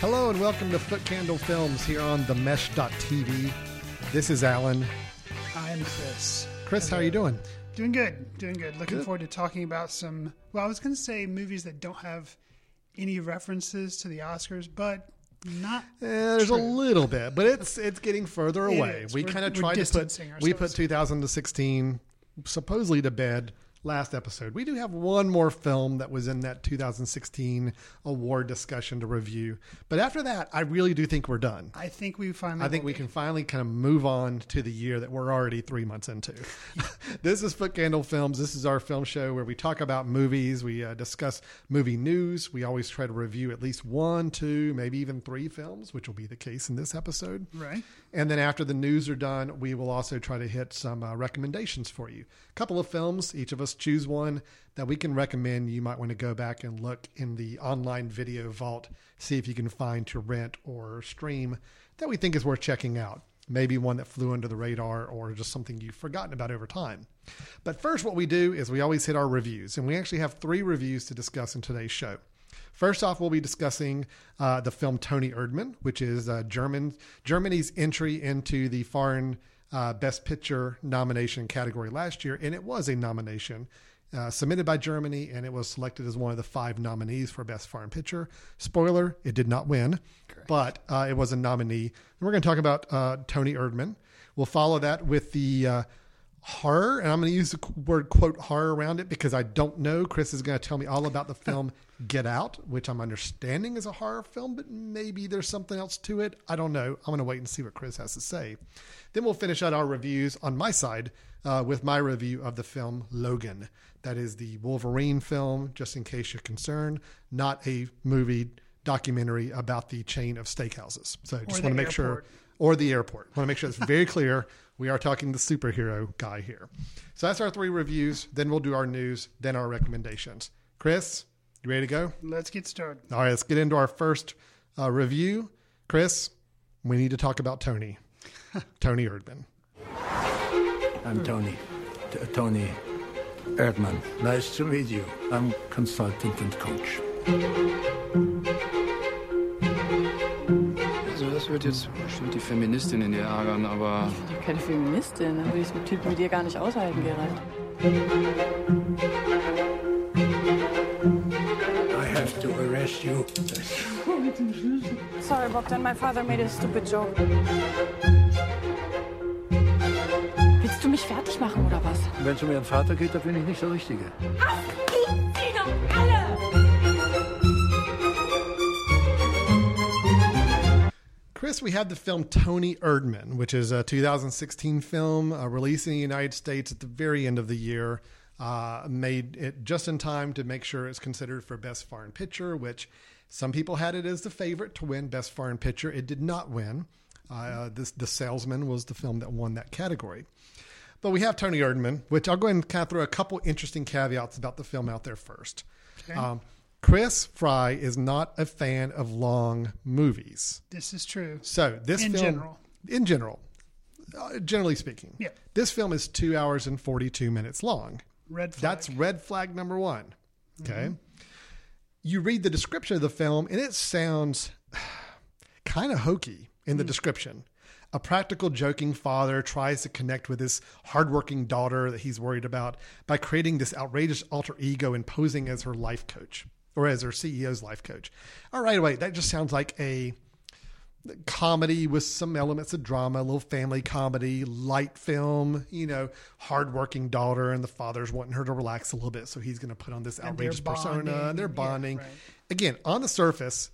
Hello and welcome to Footcandle Films here on the themesh.tv. This is Alan. I'm Chris. Chris, how are you doing? Doing good. Doing good. Looking Good. forward to talking about some. Well, I was going to say movies that don't have any references to the Oscars, but not. Eh, there's a little bit, but it's it's getting further away. We kind of tried to put we put 2016 supposedly to bed last episode. We do have one more film that was in that 2016 award discussion to review, but after that, I really do think we're done. I think we finally. I think we can finally kind of move on to the year that we're already three months into. this is Footcandle Films. This is our film show where we talk about movies. We uh, discuss movie news. We always try to review at least one, two, maybe even three films, which will be the case in this episode. Right. And then after the news are done, we will also try to hit some uh, recommendations for you. A couple of films, each of us choose one that we can recommend. You might want to go back and look in the online video vault, see if you can find to rent or stream that we think is worth checking out. Maybe one that flew under the radar or just something you've forgotten about over time. But first, what we do is we always hit our reviews, and we actually have three reviews to discuss in today's show. First off, we'll be discussing uh, the film Toni Erdmann, which is uh, German Germany's entry into the foreign uh, Best Picture nomination category last year, and it was a nomination uh, submitted by Germany, and it was selected as one of the five nominees for Best Foreign Picture. Spoiler: it did not win, but uh, it was a nominee. And we're going to talk about uh, Toni Erdmann. We'll follow that with the uh, horror, and I'm going to use the word quote horror around it because I don't know. Chris is going to tell me all about the film Get Out, which I'm understanding is a horror film, but maybe there's something else to it. I don't know. I'm going to wait and see what Chris has to say. Then we'll finish out our reviews on my side uh, with my review of the film Logan. That is the Wolverine film, just in case you're concerned, not a movie documentary about the chain of steakhouses. So just want to make sure or the airport. Want to make sure it's very clear. We are talking the superhero guy here. So that's our three reviews. Then we'll do our news, then our recommendations. Chris, you ready to go? Let's get started. All right, let's get into our first uh, review. Chris, we need to talk about Toni. Toni Erdmann. I'm Toni. T- Toni Erdmann. Nice to meet you. I'm consultant and coach. Also das wird jetzt bestimmt die Feministin in dir ärgern, aber Ich bin keine Feministin. Dann würde ich den Typen mit dir gar nicht aushalten, Gerald. To arrest you. Sorry, Bogdan, my father made a stupid joke. Willst du mich fertig machen oder was? Wenn es um Ihren Vater geht, da bin ich nicht der Richtige. Chris, we have the film Toni Erdmann, which is a 2016 film uh, released in the United States at the very end of the year. Uh, made it just in time to make sure it's considered for Best Foreign Picture, which some people had it as the favorite to win Best Foreign Picture. It did not win. Uh, this, the Salesman was the film that won that category. But we have Toni Erdmann, which I'll go ahead and kind of throw a couple interesting caveats about the film out there first. Um, Chris Fry is not a fan of long movies. This is true. So this In film, general. in general, uh, generally speaking, Yeah. this film is two hours and forty-two minutes long. Red flag. That's red flag number one. Okay, Mm-hmm. you read the description of the film, and it sounds kind of hokey in the Mm. description. A practical, joking father tries to connect with his hardworking daughter that he's worried about by creating this outrageous alter ego and posing as her life coach or as her CEO's life coach. All right, wait, that just sounds like a comedy with some elements of drama, a little family comedy, light film, you know, hardworking daughter, and the father's wanting her to relax a little bit, so he's going to put on this outrageous persona. bonding. and They're Yeah, bonding. right. Again, on the surface,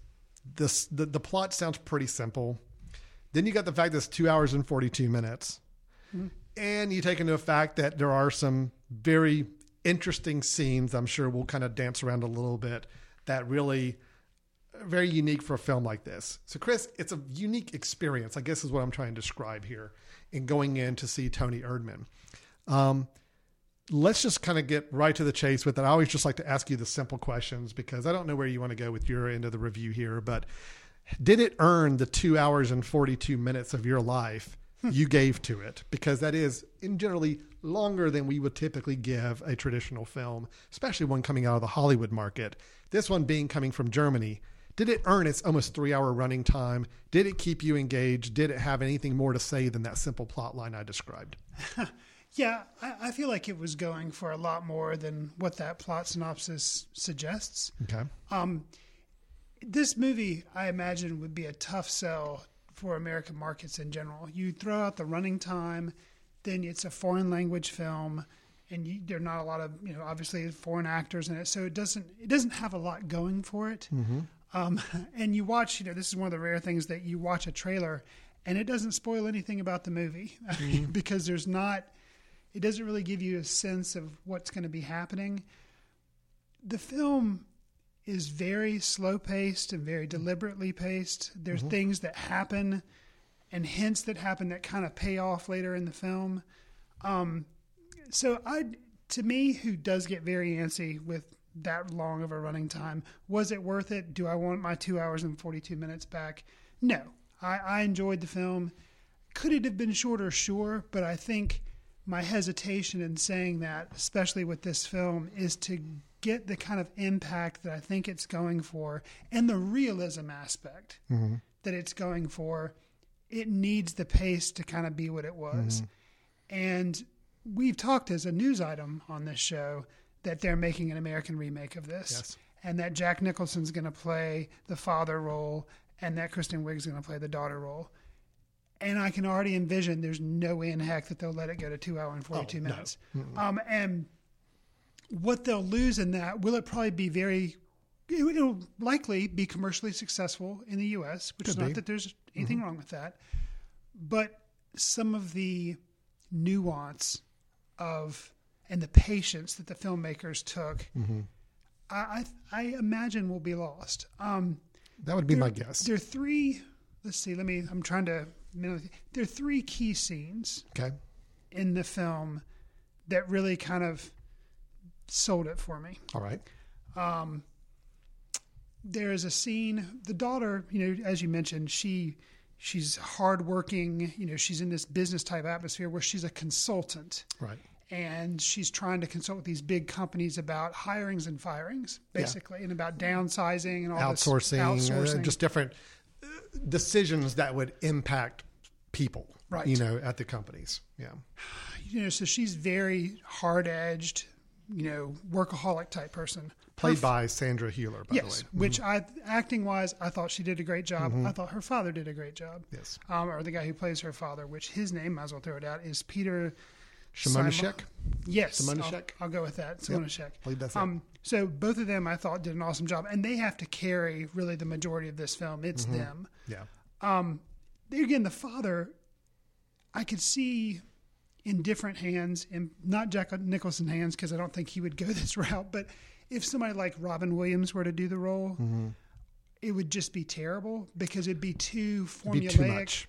this the, the plot sounds pretty simple. Then you got the fact that it's two hours and forty two minutes, Hmm. and you take into the fact that there are some very interesting scenes. I'm sure we'll kind of dance around a little bit. That really very unique for a film like this. So, Chris, it's a unique experience. I guess is what I'm trying to describe here in going in to see Toni Erdmann. Um, let's just kind of get right to the chase with it. I always just like to ask you the simple questions because I don't know where you want to go with your end of the review here, but did it earn the two hours and 42 minutes of your life you gave to it? Because that is, in generally, longer than we would typically give a traditional film, especially one coming out of the Hollywood market. This one being coming from Germany. Did it earn its almost three hour running time? Did it keep you engaged? Did it have anything more to say than that simple plot line I described? Yeah, I, I feel like it was going for a lot more than what that plot synopsis suggests. Okay. Um, this movie, I imagine, would be a tough sell for American markets in general. You throw out the running time, then it's a foreign language film, and you, there are not a lot of you know obviously foreign actors in it, so it doesn't it doesn't have a lot going for it. Mm-hmm. Um, and you watch, you know, this is one of the rare things that you watch a trailer, and it doesn't spoil anything about the movie because there's not. It doesn't really give you a sense of what's going to be happening. The film is very slow paced and very deliberately paced. There's things that happen and hints that happen that kind of pay off later in the film. Um, so I, to me, who does get very antsy with that long of a running time, was it worth it? Do I want my two hours and forty two minutes back? No, I, I enjoyed the film. Could it have been shorter? Sure, but I think my hesitation in saying that, especially with this film, is to get the kind of impact that I think it's going for and the realism aspect mm-hmm. that it's going for. It needs the pace to kind of be what it was. Mm-hmm. And we've talked as a news item on this show that they're making an American remake of this. Yes. And that Jack Nicholson's going to play the father role and that Kristen Wiig's going to play the daughter role. And I can already envision there's no way in heck that they'll let it go to two hour and 42 no. minutes. Um, and what they'll lose in that, will it probably be very, it- it'll likely be commercially successful in the U.S., which is not be. that there's anything wrong with that. But some of the nuance of and the patience that the filmmakers took, I, I I imagine will be lost. Um, That would be my guess. There are three. Let's see. Let me. I'm trying to. There are three key scenes Okay. in the film that really kind of sold it for me. All right. There is a scene. The daughter, you know, as you mentioned, she she's hardworking. You know, she's in this business type atmosphere where she's a consultant. Right. And she's trying to consult with these big companies about hirings and firings, basically, and about downsizing and all Outsourcing, this uh, outsourcing. just different uh, decisions that would impact people, Right. you know, at the companies. Yeah. you know, so she's very hard edged, you know, workaholic type person. Played Her- by Sandra Hüller, by yes, the way. Mm-hmm. which I acting wise, I thought she did a great job. I thought her father did a great job. Yes. um, or the guy who plays her father, which his name, might as well throw it out, is Peter Shimonishek? Yes, Simonischek? I'll, I'll go with that. Simonischek. believe that's it. um, So both of them, I thought, did an awesome job, and they have to carry really the majority of this film. It's Mm-hmm. them. Yeah. There again, the father, I could see in different hands, and not Jack Nicholson hands, because I don't think he would go this route. But if somebody like Robin Williams were to do the role, Mm-hmm. it would just be terrible because it'd be too formulaic, Be too much.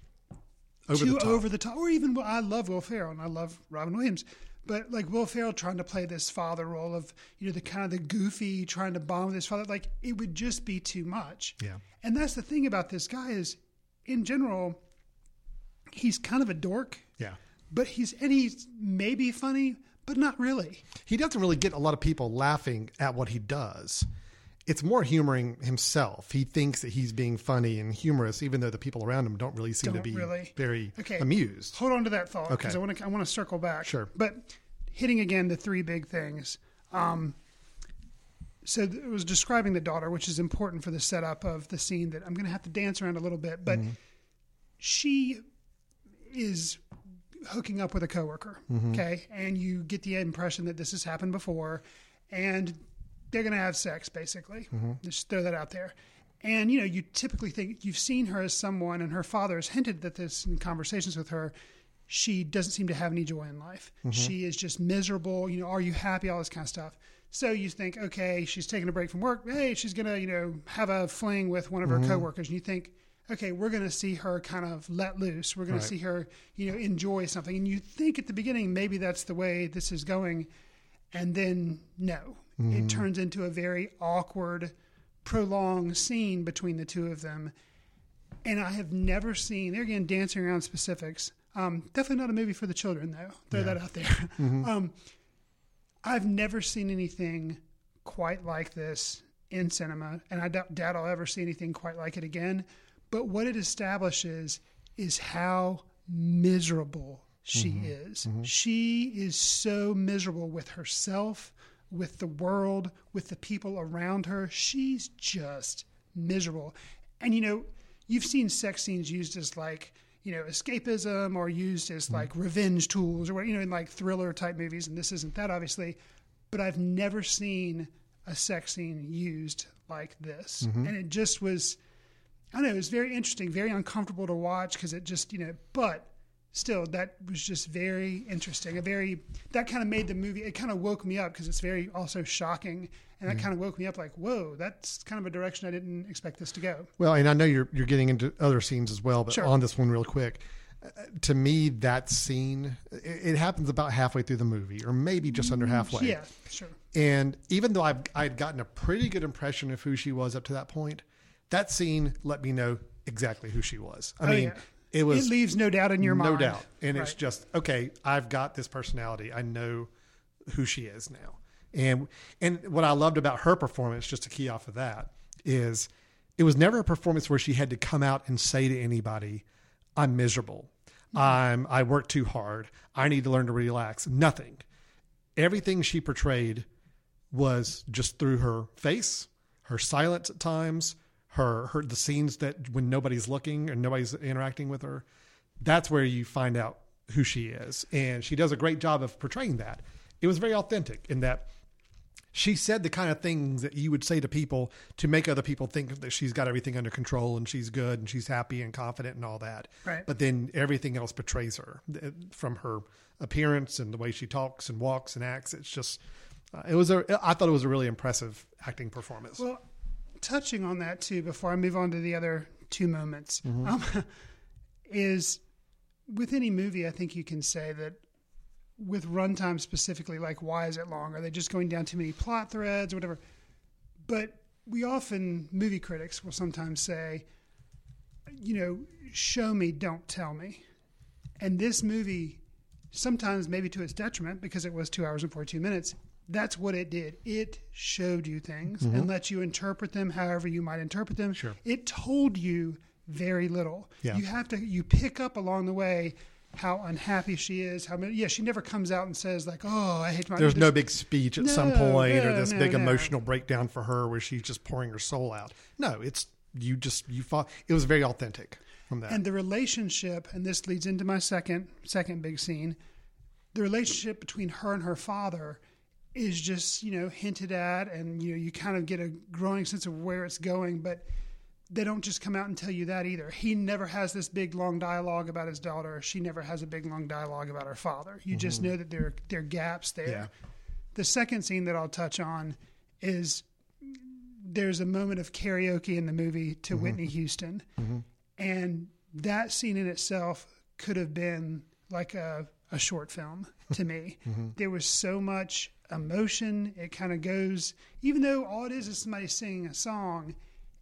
Over too the top. over the top. Or even I love Will Ferrell and I love Robin Williams, but like Will Ferrell trying to play this father role of you know the kind of the goofy trying to bond with his father, like it would just be too much. Yeah. And that's the thing about this guy is, in general, he's kind of a dork, yeah. but he's and he's maybe funny, but not really. He doesn't really get a lot of people laughing at what he does. It's more humoring himself. He thinks that he's being funny and humorous, even though the people around him don't really seem to Don't be really. very Okay. amused. Hold on to that thought because Okay. I want to I want to circle back. Sure. But hitting again the three big things. Um, so it was describing the daughter, which is important for the setup of the scene that I'm going to have to dance around a little bit, but she is hooking up with a coworker. Okay, and you get the impression that this has happened before, and they're going to have sex basically. Just throw that out there. And you know, you typically think you've seen her as someone, and her father has hinted that this in conversations with her. she doesn't seem to have any joy in life. Mm-hmm. She is just miserable. You know, are you happy? All this kind of stuff. So you think, okay, she's taking a break from work. Hey, she's gonna, you know, have a fling with one of Mm-hmm. her coworkers, and you think, okay, we're gonna see her kind of let loose. We're gonna Right. see her, you know, enjoy something. And you think at the beginning maybe that's the way this is going, and then no, it turns into a very awkward, prolonged scene between the two of them and I have never seen. There again, dancing around specifics. Um, definitely not a movie for the children, though. Throw that out there. um, I've never seen anything quite like this in cinema, and I doubt, doubt I'll ever see anything quite like it again. But what it establishes is how miserable she is. She is so miserable with herself, with the world, with the people around her. She's just miserable. And you know, you've seen sex scenes used as like, you know, escapism or used as mm-hmm. like revenge tools or what, you know, in like thriller type movies. And this isn't that obviously, but I've never seen a sex scene used like this. Mm-hmm. And it just was, I don't know, it was very interesting, very uncomfortable to watch because it just, you know, but still, that was just very interesting. A very, that kind of made the movie, it kind of woke me up because it's very also shocking. And that mm. kind of woke me up like, whoa, that's kind of a direction I didn't expect this to go. Well, and I know you're you're getting into other scenes as well, but Sure. on this one real quick. uh, uh To me, that scene it, it happens about halfway through the movie, or maybe just under mm, halfway. Yeah, sure. And even though I've I'd gotten a pretty good impression of who she was up to that point, that scene let me know exactly who she was. I Oh, mean, yeah. It was it leaves no doubt in your no mind. No doubt, and it's just okay. I've got this personality. I know who she is now, and and what I loved about her performance, just to key off of that, is it was never a performance where she had to come out and say to anybody, "I'm miserable. Mm-hmm. I'm I work too hard. I need to learn to relax." Nothing. Everything she portrayed was just through her face, her silence at times, her her the scenes that when nobody's looking and nobody's interacting with her. That's where you find out who she is, and she does a great job of portraying that. It was very authentic in that she said the kind of things that you would say to people to make other people think that she's got everything under control and she's good and she's happy and confident and all that. Right. But then everything else betrays her uh, from her appearance and the way she talks and walks and acts. It's just, uh, it was a, I thought it was a really impressive acting performance. Well, touching on that too, before I move on to the other two moments, Mm-hmm. um, is with any movie, I think you can say that with runtime specifically, like why is it long? Are they just going down too many plot threads or whatever? But we often, movie critics will sometimes say, you know, show me, don't tell me. And this movie, sometimes maybe to its detriment, because it was two hours and 42 minutes, that's what it did. It showed you things mm-hmm. and let you interpret them however you might interpret them. Sure. It told you very little. Yeah. You have to, you pick up along the way how unhappy she is. How many, yeah, she never comes out and says, like, oh, I hate my There's no big speech at some No, point or this no, big no. emotional breakdown for her where she's just pouring her soul out. No, it's you just you fought. It was very authentic from that. and the relationship and this leads into my second second big scene the relationship between her and her father is just you know hinted at and you know you kind of get a growing sense of where it's going but they don't just come out and tell you that either. He never has this big long dialogue about his daughter. She never has a big long dialogue about her father. You just mm-hmm. know that there there are gaps there. Yeah. the second scene that I'll touch on is there's a moment of karaoke in the movie to mm-hmm. Whitney Houston. Mm-hmm. And that scene in itself could have been like a, a short film to me. There was so much emotion. It kind of goes, even though all it is is somebody singing a song,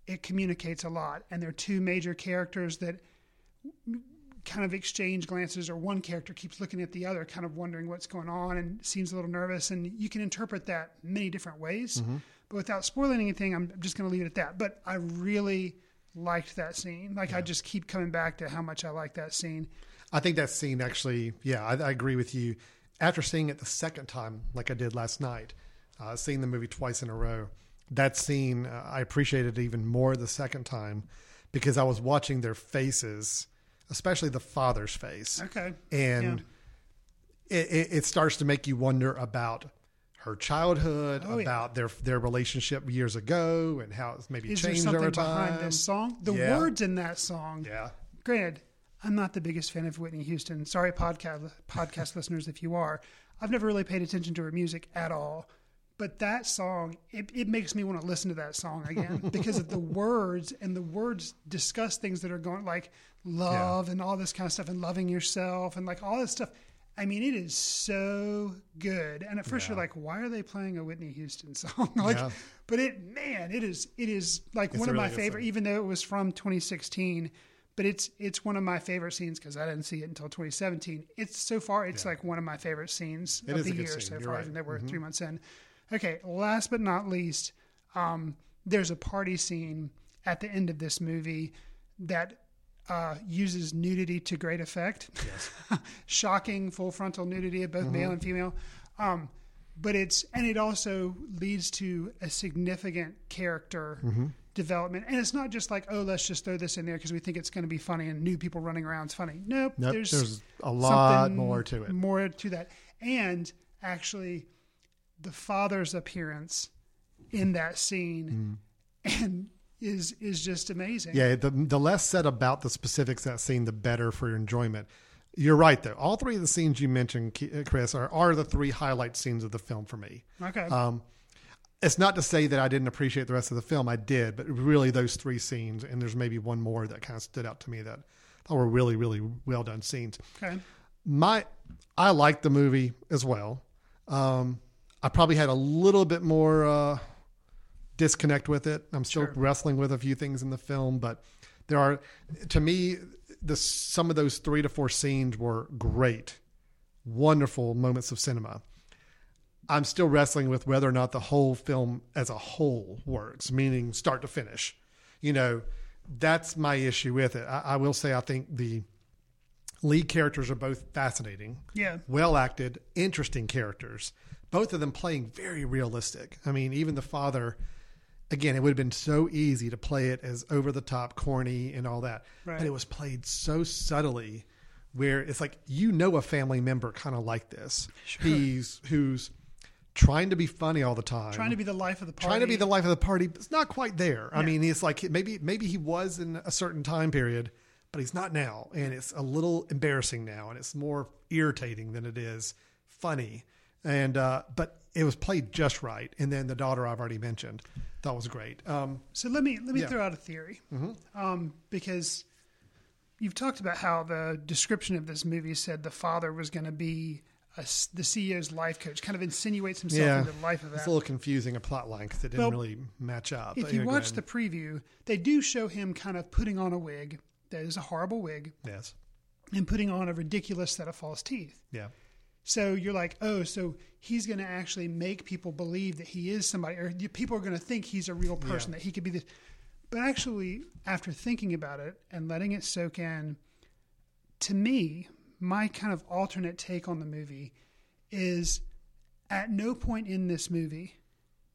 it communicates a lot. And there are two major characters that kind of exchange glances or one character keeps looking at the other kind of wondering what's going on and seems a little nervous and you can interpret that many different ways mm-hmm. but without spoiling anything i'm just going to leave it at that but i really liked that scene like i just keep coming back to how much i like that scene I think that scene actually, yeah, I, I agree with you. After seeing it the second time, like I did last night, uh, seeing the movie twice in a row, that scene uh, I appreciated even more the second time because I was watching their faces, especially the father's face, okay. And it, it, it starts to make you wonder about her childhood, Oh, yeah. about their their relationship years ago, and how it's maybe is there changed something over time. behind this song? The Yeah. words in that song. Yeah, granted I'm not the biggest fan of Whitney Houston. Sorry, podcast podcast listeners, if you are. I've never really paid attention to her music at all. But that song, it, it makes me want to listen to that song again because of the words, and the words discuss things that are going like love and all this kind of stuff, and loving yourself, and like all this stuff. I mean, it is so good. And at first, you're like, "Why are they playing a Whitney Houston song?" like, Yeah. but it, man, it is, it is like It's one of really my favorite. song. Even though it was from 2016, but it's it's one of my favorite scenes because I didn't see it until 2017. It's so far, it's like one of my favorite scenes It of the year so You're far. right. Mm-hmm. Even though we're three months in. Okay, last but not least, um, there's a party scene at the end of this movie that uh, uses nudity to great effect. Yes. Shocking full frontal nudity of both Mm-hmm. male and female. Um, but it's and it also leads to a significant character Mm-hmm. Development. And it's not just like, oh, let's just throw this in there because we think it's going to be funny and new people running around is funny. Nope. Nope, there's, there's a lot more to it. More to that. And actually, the father's appearance in that scene and is is just amazing. Mm. Yeah, the the less said about the specifics of that scene, the better for your enjoyment. You're right, though. All three of the scenes you mentioned, Chris, are, are the three highlight scenes of the film for me. Okay. Um, it's not to say that I didn't appreciate the rest of the film. I did, but really those three scenes, and there's maybe one more that kind of stood out to me that I thought were really, really well done scenes. okay. My, I liked the movie as well. Um, I probably had a little bit more uh, disconnect with it. I'm still Sure. wrestling with a few things in the film, but there are, to me, the some of those three to four scenes were great, wonderful moments of cinema. I'm still wrestling with whether or not the whole film as a whole works, meaning start to finish. You know, that's my issue with it. I, I will say I think the lead characters are both fascinating, Yeah. well acted, interesting characters. Both of them playing very realistic. I mean, even the father, again, it would have been so easy to play it as over the top, corny, and all that. Right. But it was played so subtly where it's like you know a family member kind of like this. He's who's trying to be funny all the time. Trying to be the life of the party. trying to be the life of the party, but it's not quite there. I mean, it's like maybe maybe he was in a certain time period, but he's not now, and it's a little embarrassing now, and it's more irritating than it is funny. And uh, but it was played just right, and then the daughter I've already mentioned, that was great. Um, So let me let me Yeah. Mm-hmm. throw out a theory, um, because you've talked about how the description of this movie said the father was going to be a the CEO's life coach, kind of insinuates himself yeah, into the life of that. it's a little confusing a plot line because it didn't Well, really match up. if you watch the preview, they do show him kind of putting on a wig that is a horrible wig yes, and putting on a ridiculous set of false teeth. yeah, So you're like, oh, so he's going to actually make people believe that he is somebody, or people are going to think he's a real person, Yeah. that he could be this. But actually, after thinking about it and letting it soak in, to me, my kind of alternate take on the movie is at no point in this movie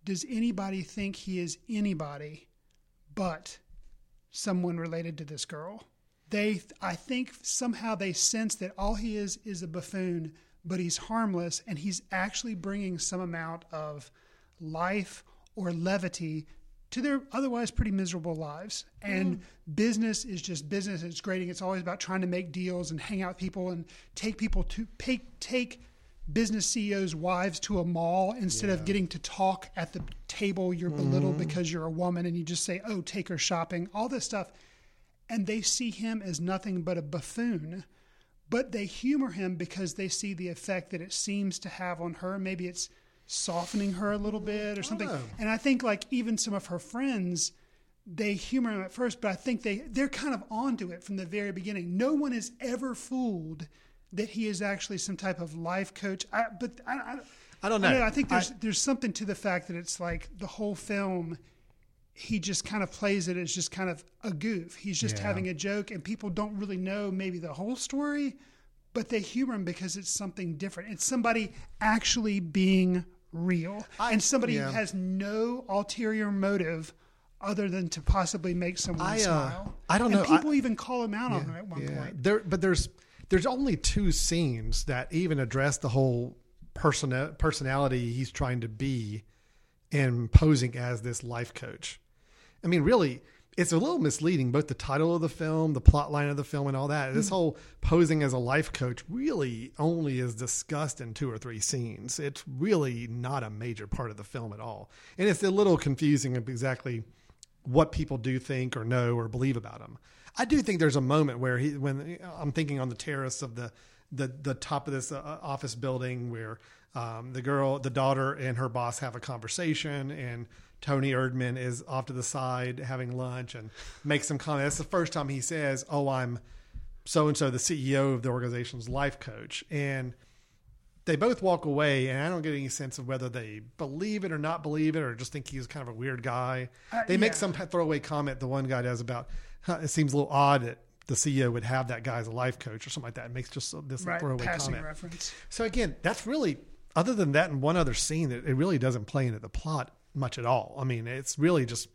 does anybody think he is anybody but someone related to this girl. They, I think somehow they sense that all he is is a buffoon, but he's harmless and he's actually bringing some amount of life or levity to their otherwise pretty miserable lives. And mm. business is just business. It's grading. It's always about trying to make deals and hang out with people and take people to take take business CEOs' wives to a mall instead of getting to talk at the table. You're belittled mm. because you're a woman and you just say, "Oh, take her shopping." All this stuff, and they see him as nothing but a buffoon. But they humor him because they see the effect that it seems to have on her. Maybe it's softening her a little bit or something. know. And I think like even some of her friends, they humor him at first, but I think they they're kind of onto it from the very beginning. No one is ever fooled that he is actually some type of life coach. I, but I, I, I don't know. I, think there's I- there's something to the fact that it's like the whole film. He just kind of plays it as just kind of a goof. He's just Yeah. having a joke, and people don't really know maybe the whole story, but they humor him because it's something different. It's somebody actually being real, and somebody yeah. has no ulterior motive other than to possibly make someone I, uh, smile. I don't and know. I- People even call him out on it at one yeah. point. There, but there's there's only two scenes that even address the whole person personality he's trying to be and posing as this life coach. I mean, really, it's a little misleading, both the title of the film, the plot line of the film, and all that. This whole posing as a life coach really only is discussed in two or three scenes. It's really not a major part of the film at all. And it's a little confusing of exactly what people do think or know or believe about him. I do think there's a moment where he, when I'm thinking on the terrace of the the the top of this uh, office building where um, the girl, the daughter, and her boss have a conversation, and Toni Erdmann is off to the side having lunch and makes some comment. That's the first time he says, "Oh, I'm so and so, the CEO of the organization's life coach," and they both walk away, and I don't get any sense of whether they believe it or not believe it, or just think he's kind of a weird guy. Uh, they make some throwaway comment. The one guy does about huh, it seems a little odd that the CEO would have that guy as a life coach or something like that. It makes just this Right, throwaway comment. reference. So again, that's really other than that and one other scene, it really doesn't play into the plot much at all. I mean, it's really just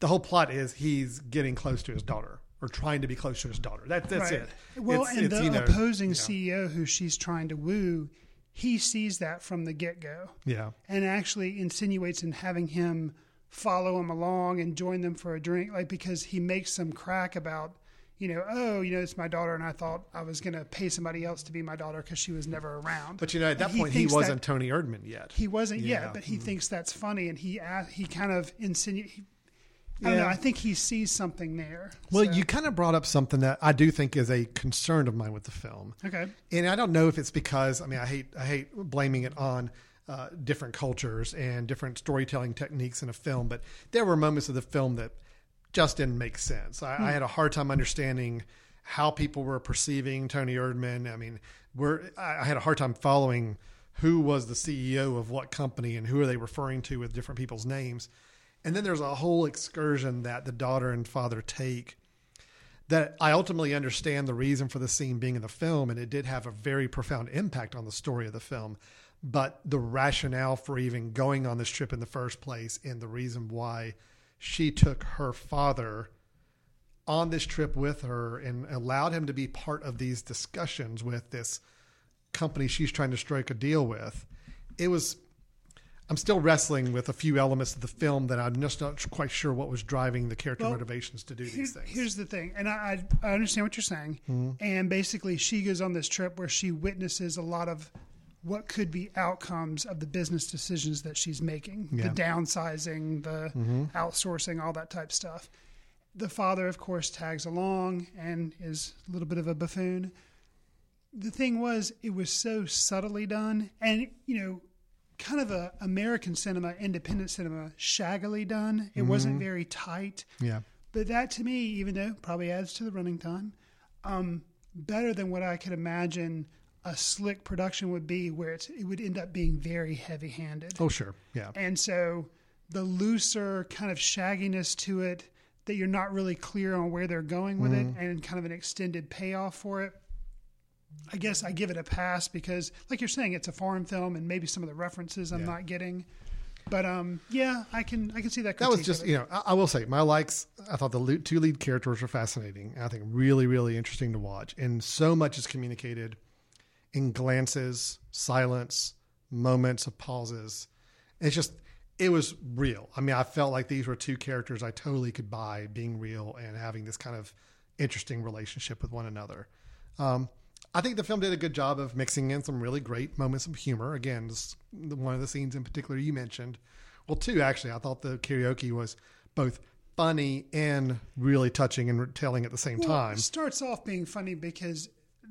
the whole plot is he's getting close to his daughter or trying to be close to his daughter. That, that's right. it. Well, It's- and it's, the you know, opposing yeah. CEO who she's trying to woo, he sees that from the get go. Yeah. and actually insinuates in having him follow him along and join them for a drink, like because he makes some crack about, you know, oh, you know, it's my daughter, and I thought I was going to pay somebody else to be my daughter because she was never around. But you know, at that And point, he that- wasn't Toni Erdmann yet. He wasn't Yeah. yet, but he thinks that's funny, and he a- he kind of insinuates. I don't Yeah. know. I think he sees something there. well, So- you kind of brought up something that I do think is a concern of mine with the film. okay? and I don't know if it's because I mean I hate I hate blaming it on uh, different cultures and different storytelling techniques in a film, but there were moments of the film that just didn't make sense. I, I hmm. had a hard time understanding how people were perceiving Toni Erdmann. I mean, we're I I had a hard time following who was the CEO of what company and who are they referring to with different people's names. And then there's a whole excursion that the daughter and father take that I ultimately understand the reason for the scene being in the film, and it did have a very profound impact on the story of the film. But the rationale for even going on this trip in the first place, and the reason why she took her father on this trip with her and allowed him to be part of these discussions with this company she's trying to strike a deal with, it was. I'm still wrestling with a few elements of the film that I'm just not quite sure what was driving the character Well, motivations to do these things. Here's the thing, and I, I I understand what you're saying. Mm-hmm. And basically, she goes on this trip where she witnesses a lot of what could be outcomes of the business decisions that she's making, Yeah. Mm-hmm. the downsizing, the outsourcing, all that type stuff. The father, of course, tags along and is a little bit of a buffoon. The thing was, it was so subtly done, and you know, kind of a American cinema, independent cinema, shaggily done. It Mm-hmm. wasn't very tight. yeah. But that to me, even though probably adds to the running time, um, better than what I could imagine a slick production would be, where it's, it would end up being very heavy handed. Oh, sure. Yeah. And so the looser kind of shagginess to it, that you're not really clear on where they're going with it, and kind of an extended payoff for it. I guess I give it a pass because, like you're saying, it's a foreign film, and maybe some of the references I'm Yeah. not getting. But um, yeah, I can I can see that. That was just, you know, I, I will say my likes. I thought the two lead characters were fascinating. I think really, really interesting to watch. And so much is communicated in glances, silence, moments of pauses. It's just, it was real. I mean, I felt like these were two characters I totally could buy being real and having this kind of interesting relationship with one another. Um, I think the film did a good job of mixing in some really great moments of humor. Again, the- one of the scenes in particular you mentioned. Well, two actually. I thought the karaoke was both funny and really touching and telling at the same Well, time. It starts off being funny because,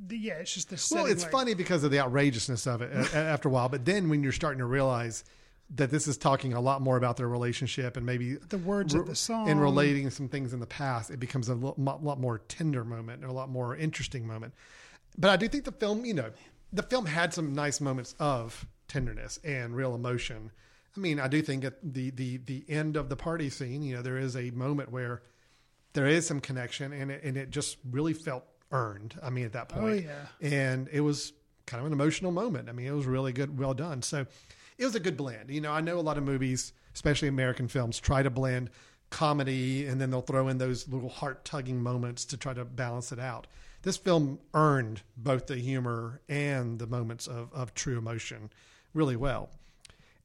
yeah, it's just the Well, it's like- funny because of the outrageousness of it uh, a- after a while. But then when you're starting to realize that this is talking a lot more about their relationship and maybe The words of the song. and relating some things in the past, it becomes a lot, lot more tender moment or a lot more interesting moment. But I do think the film, you know, the film had some nice moments of tenderness and real emotion. I mean, I do think at the the the end of the party scene, you know, there is a moment where there is some connection and it, and it just really felt earned. I mean, at that oh, point, yeah. and it was kind of an emotional moment. I mean, it was really good, well done. So it was a good blend. You know, I know a lot of movies, especially American films, try to blend comedy and then they'll throw in those little heart tugging moments to try to balance it out. This film earned both the humor and the moments of, of true emotion really well.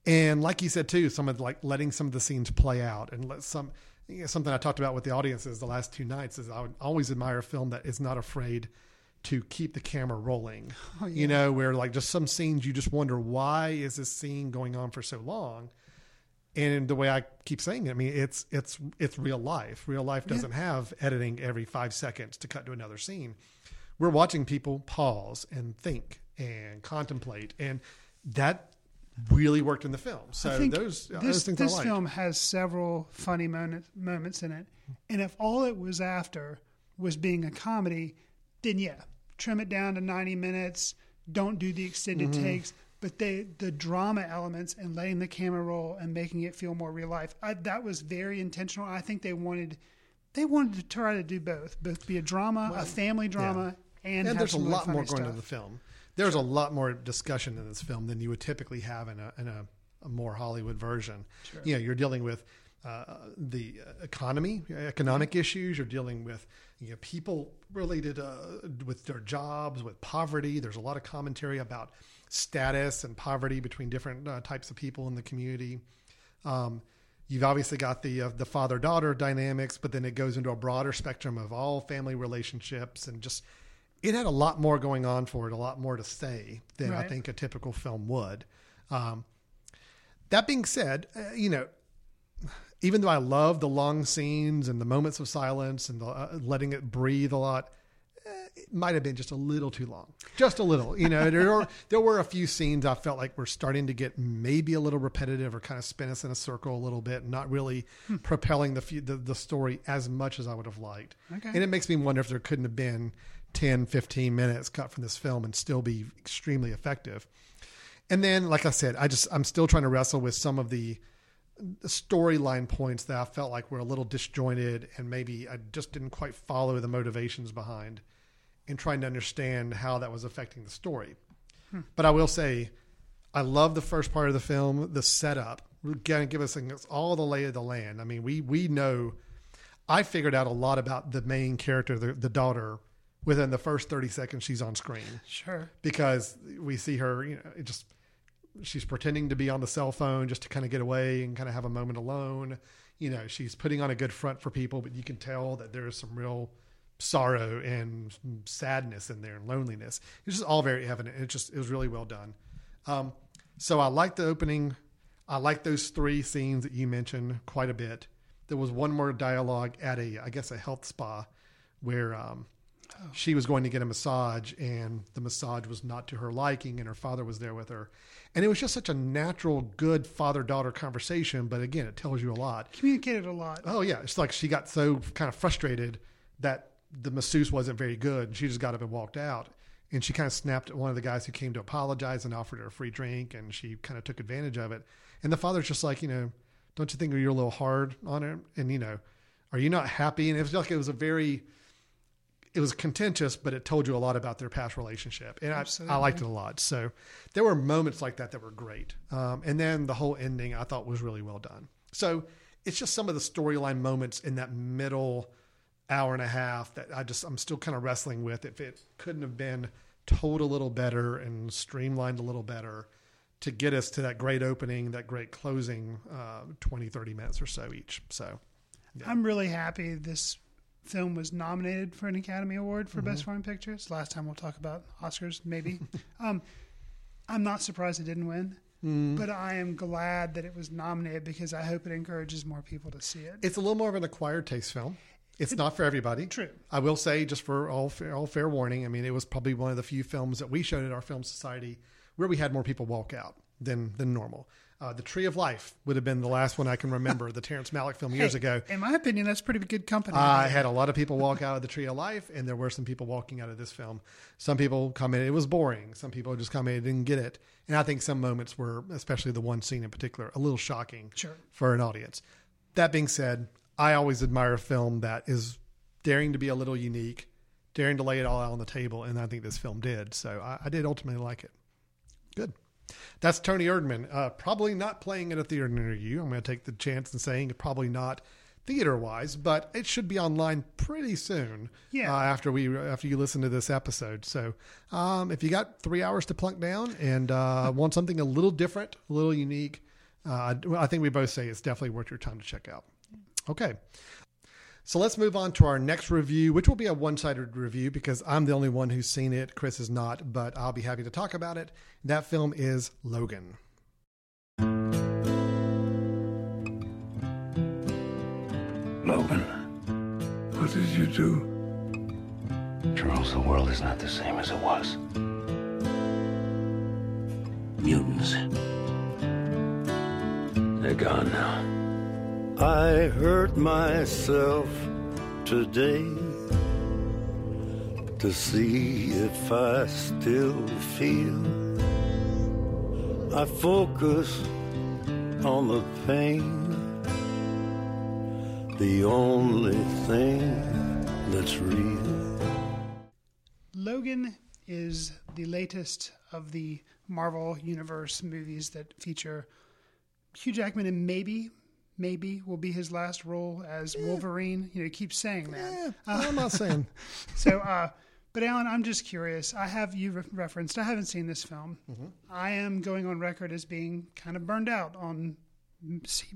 And like you said too, some of like letting some of the scenes play out and let some you know, something I talked about with the audiences the last two nights is I would always admire a film that is not afraid to keep the camera rolling. Oh, yeah. You know, where like just some scenes you just wonder why is this scene going on for so long? And the way I keep saying it, I mean, it's it's it's real life. Real life doesn't have editing every five seconds to cut to another scene. We're watching people pause and think and contemplate, and that really worked in the film. So I think those this, those things this film has several funny moments moments in it, and if all it was after was being a comedy, then yeah, trim it down to ninety minutes. Don't do the extended Mm-hmm. takes, but they the drama elements and letting the camera roll and making it feel more real life. I, that was very intentional. I think they wanted they wanted to try to do both, both be a drama, a family drama, and, and have there's a lot more going into stuff. the film. There's a lot more discussion in this film than you would typically have in a in a, a more Hollywood version. You know, you're dealing with uh, the economy, economic issues. You're dealing with you know, people related uh, with their jobs, with poverty. There's a lot of commentary about status and poverty between different uh, types of people in the community. Um, you've obviously got the uh, the father daughter dynamics, but then it goes into a broader spectrum of all family relationships and just it had a lot more going on for it, a lot more to say than I think a typical film would. Um, that being said, uh, you know, even though I love the long scenes and the moments of silence and the, uh, letting it breathe a lot, eh, it might have been just a little too long, just a little. You know, there were there were a few scenes I felt like were starting to get maybe a little repetitive or kind of spin us in a circle a little bit, not really propelling the, the the story as much as I would have liked. Okay. And it makes me wonder if there couldn't have been 10, 15 minutes cut from this film and still be extremely effective. And then, like I said, I just I'm still trying to wrestle with some of the storyline points that I felt like were a little disjointed and maybe I just didn't quite follow the motivations behind in trying to understand how that was affecting the story. Hmm. But I will say, I love the first part of the film, the setup. Again, give us all the lay of the land. I mean, we we know. I figured out a lot about the main character, the, the daughter, within the first thirty seconds she's on screen Sure. because we see her, you know, it just she's pretending to be on the cell phone just to kind of get away and kind of have a moment alone. You know, she's putting on a good front for people, but you can tell that there is some real sorrow and sadness in there and loneliness. It's just all very evident. It just it was really well done. Um, so I like the opening. I like those three scenes that you mentioned quite a bit. There was one more dialogue at a, I guess, a health spa where um, Oh. she was going to get a massage and the massage was not to her liking and her father was there with her. And it was just such a natural, good father daughter conversation. But again, it tells you a lot. Communicated a lot. Oh, yeah. It's like she got so kind of frustrated that the masseuse wasn't very good. And she just got up and walked out. And she kind of snapped at one of the guys who came to apologize and offered her a free drink. And she kind of took advantage of it. And the father's just like, you know, don't you think you're a little hard on her? And, you know, are you not happy? And it was like it was a very, it was contentious, but it told you a lot about their past relationship, and I, I liked it a lot. So there were moments like that that were great, um, and then the whole ending I thought was really well done. So it's just some of the storyline moments in that middle hour and a half that I just I'm still kind of wrestling with. If it couldn't have been told a little better and streamlined a little better to get us to that great opening, that great closing, uh, 20, 30 minutes or so each. So I'm really happy this film was nominated for an Academy Award for Mm-hmm. Best Foreign Picture. It's the last time we'll talk about Oscars, maybe. um, I'm not surprised it didn't win, Mm. but I am glad that it was nominated because I hope it encourages more people to see it. it's a little more of an acquired taste film. It's not for everybody. True. I will say, just for all fair, all fair warning, I mean, it was probably one of the few films that we showed at our film society where we had more people walk out than than normal. Uh, the Tree of Life would have been the last one I can remember, the Terrence Malick film years Hey, ago. In my opinion, that's pretty good company. I had a lot of people walk out of the Tree of Life, and there were some people walking out of this film. Some people commented it was boring. Some people just commented didn't get it. And I think some moments were, especially the one scene in particular, a little shocking Sure. for an audience. That being said, I always admire a film that is daring to be a little unique, daring to lay it all out on the table, and I think this film did. So I, I did ultimately like it. Good. That's Toni Erdmann. Uh, probably not playing at a theater near you. I'm going to take the chance and saying probably not theater wise, but it should be online pretty soon. Yeah. Uh, after we after you listen to this episode. So um, if you got three hours to plunk down and uh, want something a little different, a little unique, uh, I think we both say it's definitely worth your time to check out. Okay. So let's move on to our next review, which will be a one sided review because I'm the only one who's seen it. Chris is not, but I'll be happy to talk about it. That film is Logan. Logan, what did you do? Charles, the world is not the same as it was. Mutants. They're gone now. I hurt myself today to see if I still feel. I focus on the pain, the only thing that's real. Logan is the latest of the Marvel Universe movies that feature Hugh Jackman and maybe, maybe will be his last role as Wolverine. You know, he keeps saying that. Eh, I'm not saying. So, uh, but Alan, I'm just curious. I have you re- referenced. I haven't seen this film. I am going on record as being kind of burned out on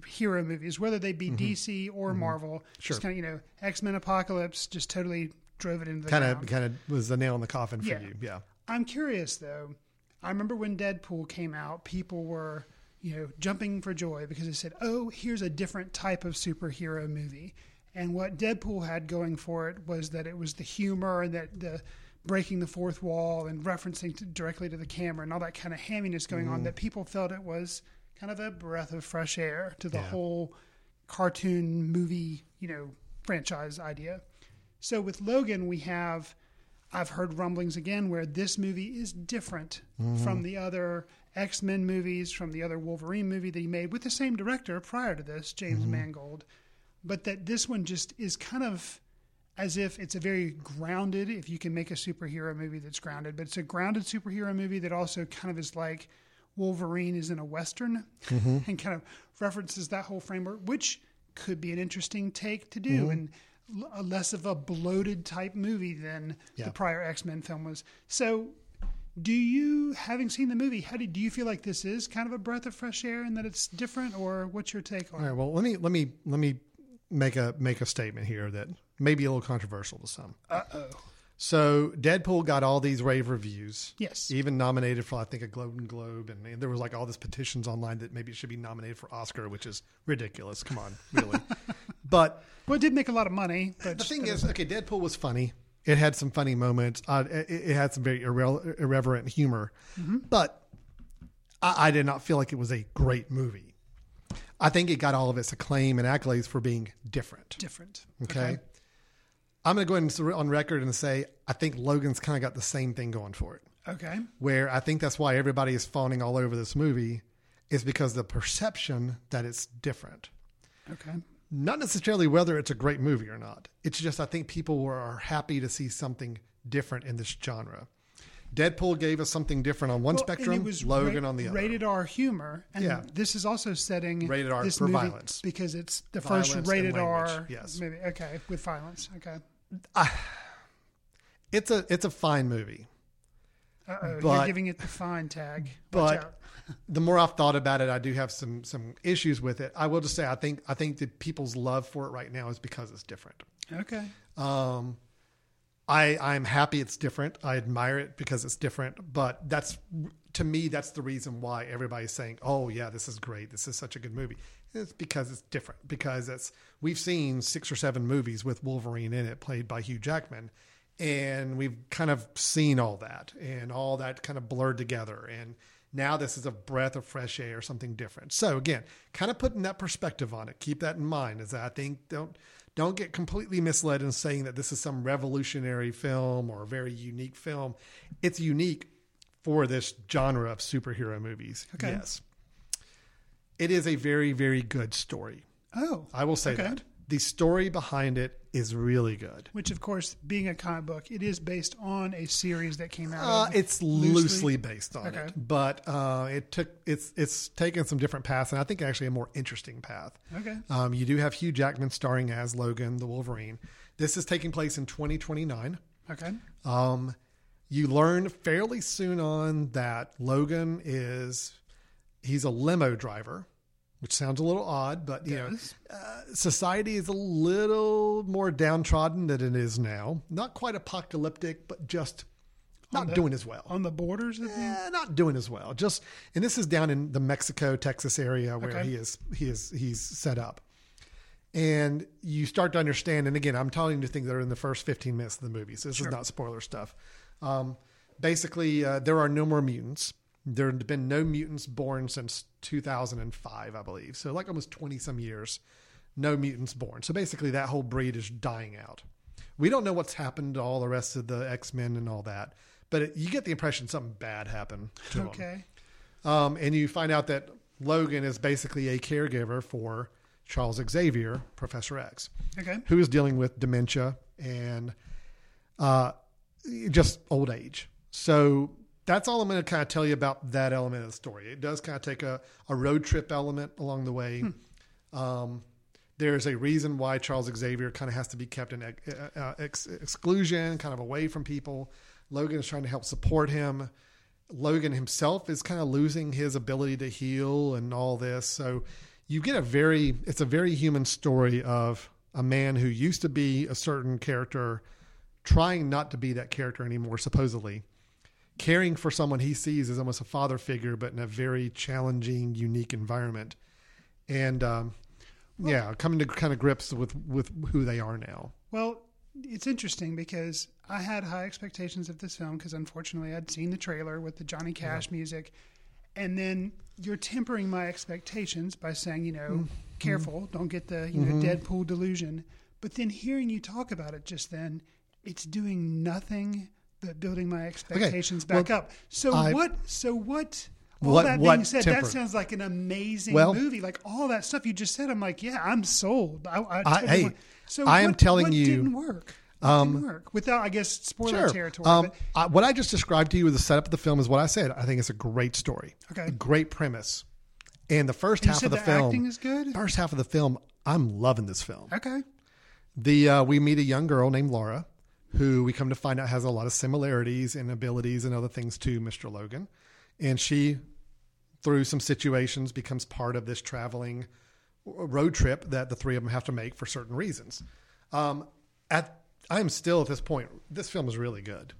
hero movies, whether they be DC or Marvel. Sure. Just kind of, you know, X Men Apocalypse just totally drove it into the Kind of, kind of was the nail in the coffin for Yeah. you. Yeah. I'm curious though. I remember when Deadpool came out, people were, you know, jumping for joy because they said, "Oh, here's a different type of superhero movie." And what Deadpool had going for it was that it was the humor and that the breaking the fourth wall and referencing to, directly to the camera and all that kind of hamminess going on mm-hmm. that people felt it was kind of a breath of fresh air to the Yeah. whole cartoon movie, you know, franchise idea. So with Logan, we have I've heard rumblings again where this movie is different mm-hmm. from the other X Men movies, from the other Wolverine movie that he made with the same director prior to this, James mm-hmm. Mangold. But that this one just is kind of as if it's a very grounded, if you can make a superhero movie that's grounded, but it's a grounded superhero movie that also kind of is like Wolverine is in a Western mm-hmm. and kind of references that whole framework, which could be an interesting take to do mm-hmm. and l- a less of a bloated type movie than Yeah. the prior X Men film was. So, do you, having seen the movie, how do, do you feel like this is kind of a breath of fresh air and that it's different, or what's your take on All right. Well, let me let me let me make a make a statement here that may be a little controversial to some. Uh oh. So Deadpool got all these rave reviews. Yes. Even nominated for I think a Golden Globe, and, and there was like all this petitions online that maybe it should be nominated for Oscar, which is ridiculous. Come on, really. but Well, it did make a lot of money, but the thing is, okay, Deadpool was funny. It had some funny moments. Uh, it, it had some very irre- irreverent humor, but I, I did not feel like it was a great movie. I think it got all of its acclaim and accolades for being different. different. Okay. I'm going to go ahead and on record and say I think Logan's kind of got the same thing going for it. Okay. Where I think that's why everybody is fawning all over this movie is because the perception that it's different. Okay. Not necessarily whether it's a great movie or not. It's just I think people are happy to see something different in this genre. Deadpool gave us something different on one Well, spectrum, it was Logan ra- on the other. Rated R humor, and Yeah. this is also setting Rated R this for movie violence. because it's the Violence first rated R yes. movie. Okay, with violence. Okay. It's a it's a fine movie. Uh oh, you're giving it the fine tag. Watch but out. The more I've thought about it, I do have some some issues with it. I will just say I think I think that people's love for it right now is because it's different. Okay. Um, I I'm happy it's different. I admire it because it's different. But that's to me that's the reason why everybody's saying, "Oh yeah, this is great. This is such a good movie." It's because it's different. Because it's we've seen six or seven movies with Wolverine in it, played by Hugh Jackman, and we've kind of seen all that and all that kind of blurred together. And now this is a breath of fresh air, or something different. So again, kind of putting that perspective on it. Keep that in mind. Is that I think don't don't get completely misled in saying that this is some revolutionary film or a very unique film. It's unique for this genre of superhero movies. Okay. Yes. It is a very, very good story. Oh, I will say Okay. that. The story behind it is really good. which of course, being a comic book, it is based on a series that came out. Uh, it's loosely, based on Okay. it, but uh, it took it's it's taken some different paths, and I think actually a more interesting path. Okay. Um, you do have Hugh Jackman starring as Logan the Wolverine. This is taking place in 2029. Okay. Um, you learn fairly soon on that Logan is he's a limo driver, which sounds a little odd, but you know, uh, society is a little more downtrodden than it is now. Not quite apocalyptic, but just not the- doing as well. On the borders of the. Eh, not doing as well. Just and this is down in the Mexico, Texas area where Okay. he is he is he's set up. And you start to understand, and again, I'm telling you things that are in the first 15 minutes of the movie, so this is not spoiler stuff. Um, basically, uh, there are no more mutants. There have been no mutants born since 2005, I believe. So, like almost 20 some years, no mutants born. So, basically, that whole breed is dying out. We don't know what's happened to all the rest of the X Men and all that, but it, you get the impression something bad happened to them. Okay. Um, and you find out that Logan is basically a caregiver for Charles Xavier, Professor X, Okay. who is dealing with dementia and uh, just old age. So that's all I'm going to kind of tell you about that element of the story. It does kind of take a, a road trip element along the way. Um, there's a reason why Charles Xavier kind of has to be kept in ex- uh, ex- exclusion, kind of away from people. Logan is trying to help support him. Logan himself is kind of losing his ability to heal and all this. So you get a very, it's a very human story of a man who used to be a certain character, trying not to be that character anymore, supposedly, caring for someone he sees as almost a father figure, but in a very challenging, unique environment. And, um, yeah, coming to kind of grips with, with who they are now. Well, it's interesting because I had high expectations of this film because unfortunately I'd seen the trailer with the Johnny Cash music. And then you're tempering my expectations by saying, you know, Mm-hmm. careful, don't get the, you know, Deadpool delusion. But then hearing you talk about it just then, it's doing nothing but building my expectations back well, up. So I- what so what all What- that what being said, temper? that sounds like an amazing Well- movie. Like all that stuff you just said, I'm like, yeah, I'm sold. I, I, I- hey, so I am telling what you, didn't work. What didn't work without, I guess, spoiler territory. Um, but I, what I just described to you with the setup of the film is what I said. I think it's a great story. Okay. A great premise. And the first You half of the, the film, acting is good? First half of the film, I'm loving this film. okay, The uh, we meet a young girl named Laura, who we come to find out has a lot of similarities and abilities and other things to Mr. Logan, and she, through some situations, becomes part of this traveling road trip that the three of them have to make for certain reasons. Um, at I'm still at this point. This film is really good.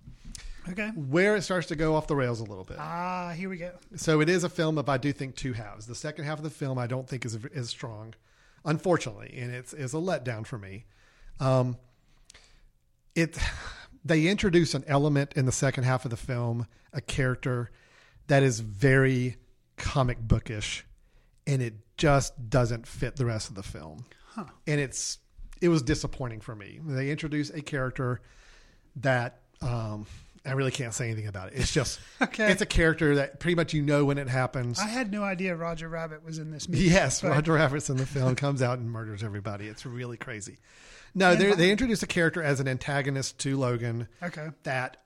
okay. Where it starts to go off the rails a little bit. Ah, here we go. So it is a film of I do think two halves. The second half of the film I don't think is is strong, unfortunately, and it's is a letdown for me. Um, it they introduce an element in the second half of the film, a character that is very comic bookish, and it just doesn't fit the rest of the film. And it's it was disappointing for me. They introduce a character that um, I really can't say anything about it. It's just Okay. it's a character that pretty much you know when it happens. I had no idea Roger Rabbit was in this movie. Yes, but- Roger Rabbit's in the film comes out and murders everybody. It's really crazy. No, they they introduce a character as an antagonist to Logan. Okay. That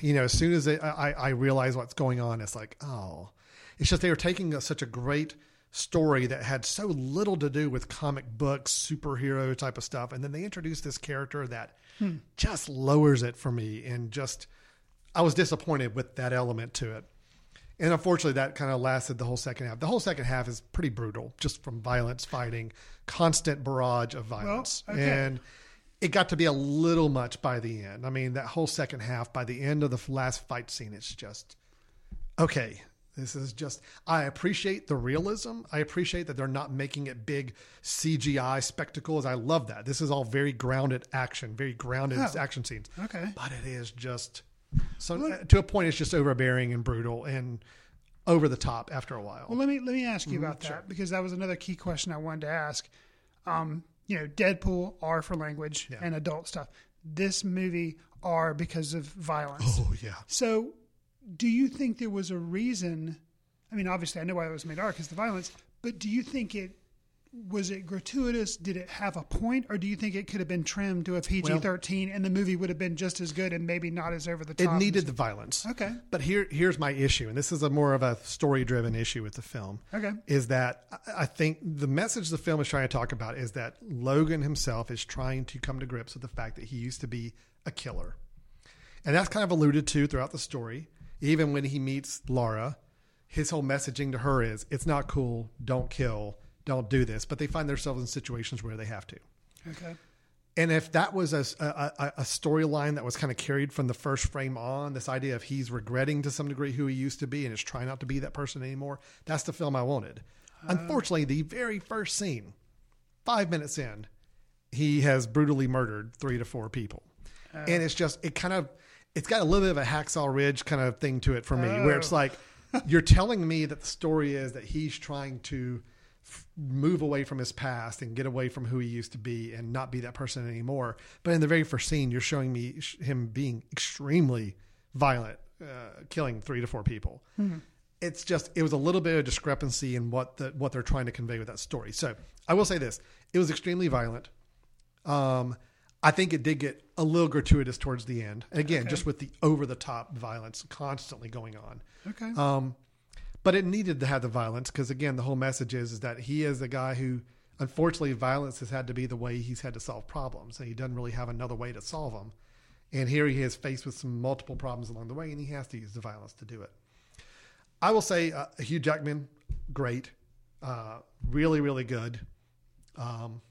you know, as soon as they, I I realize what's going on, it's like oh, it's just they were taking a, such a great story that had so little to do with comic books, superhero type of stuff, and then they introduced this character that Hmm. just lowers it for me, and just I was disappointed with that element to it. And unfortunately, that kind of lasted the whole second half. The whole second half is pretty brutal, just from violence, fighting, constant barrage of violence. okay. And it got to be a little much by the end. I mean, that whole second half, by the end of the last fight scene, it's just, okay, this is just, I appreciate the realism. I appreciate that they're not making it big CGI spectacles. I love that. This is all very grounded action, very grounded Oh. action scenes. Okay. But it is just, so uh, to a point, it's just overbearing and brutal and over the top after a while. Well, let me let me ask you Mm-hmm. about that because that was another key question I wanted to ask. Um, you know, Deadpool R for language Yeah. and adult stuff. This movie R because of violence. oh, yeah. So, do you think there was a reason? I mean, obviously, I know why it was made R because the violence. But do you think it was it gratuitous? Did it have a point, or do you think it could have been trimmed to a PG thirteen and the movie would have been just as good and maybe not as over the top? It needed the violence. Okay. But here, here's my issue, and this is a more of a story-driven issue with the film. Okay. Is that I- I think the message the film is trying to talk about is that Logan himself is trying to come to grips with the fact that he used to be a killer, and that's kind of alluded to throughout the story. Even when he meets Laura, his whole messaging to her is it's not cool, don't kill, don't do this. But they find themselves in situations where they have to. Okay. And if that was a, a, a storyline that was kind of carried from the first frame on, this idea of he's regretting to some degree who he used to be and is trying not to be that person anymore, that's the film I wanted. Uh. Unfortunately, the very first scene, five minutes in, he has brutally murdered three to four people. Uh. and it's just, it kind of, it's got a little bit of a Hacksaw Ridge kind of thing to it for me, where it's oh. like, you're telling me that the story is that he's trying to f- move away from his past and get away from who he used to be and not be that person anymore. But in the very first scene, you're showing me sh- him being extremely violent, uh, killing three to four people. It's just it was a little bit of discrepancy in what the what they're trying to convey with that story. So I will say this: it was extremely violent. Um, I think it did get a little gratuitous towards the end. And again, just with the over the top violence constantly going on. Okay. Um, but it needed to have the violence because again, the whole message is, is that he is a guy who, unfortunately, violence has had to be the way he's had to solve problems, and he doesn't really have another way to solve them. And here he is faced with some multiple problems along the way, and he has to use the violence to do it. I will say, uh, Hugh Jackman, great, uh, really, really good. Um,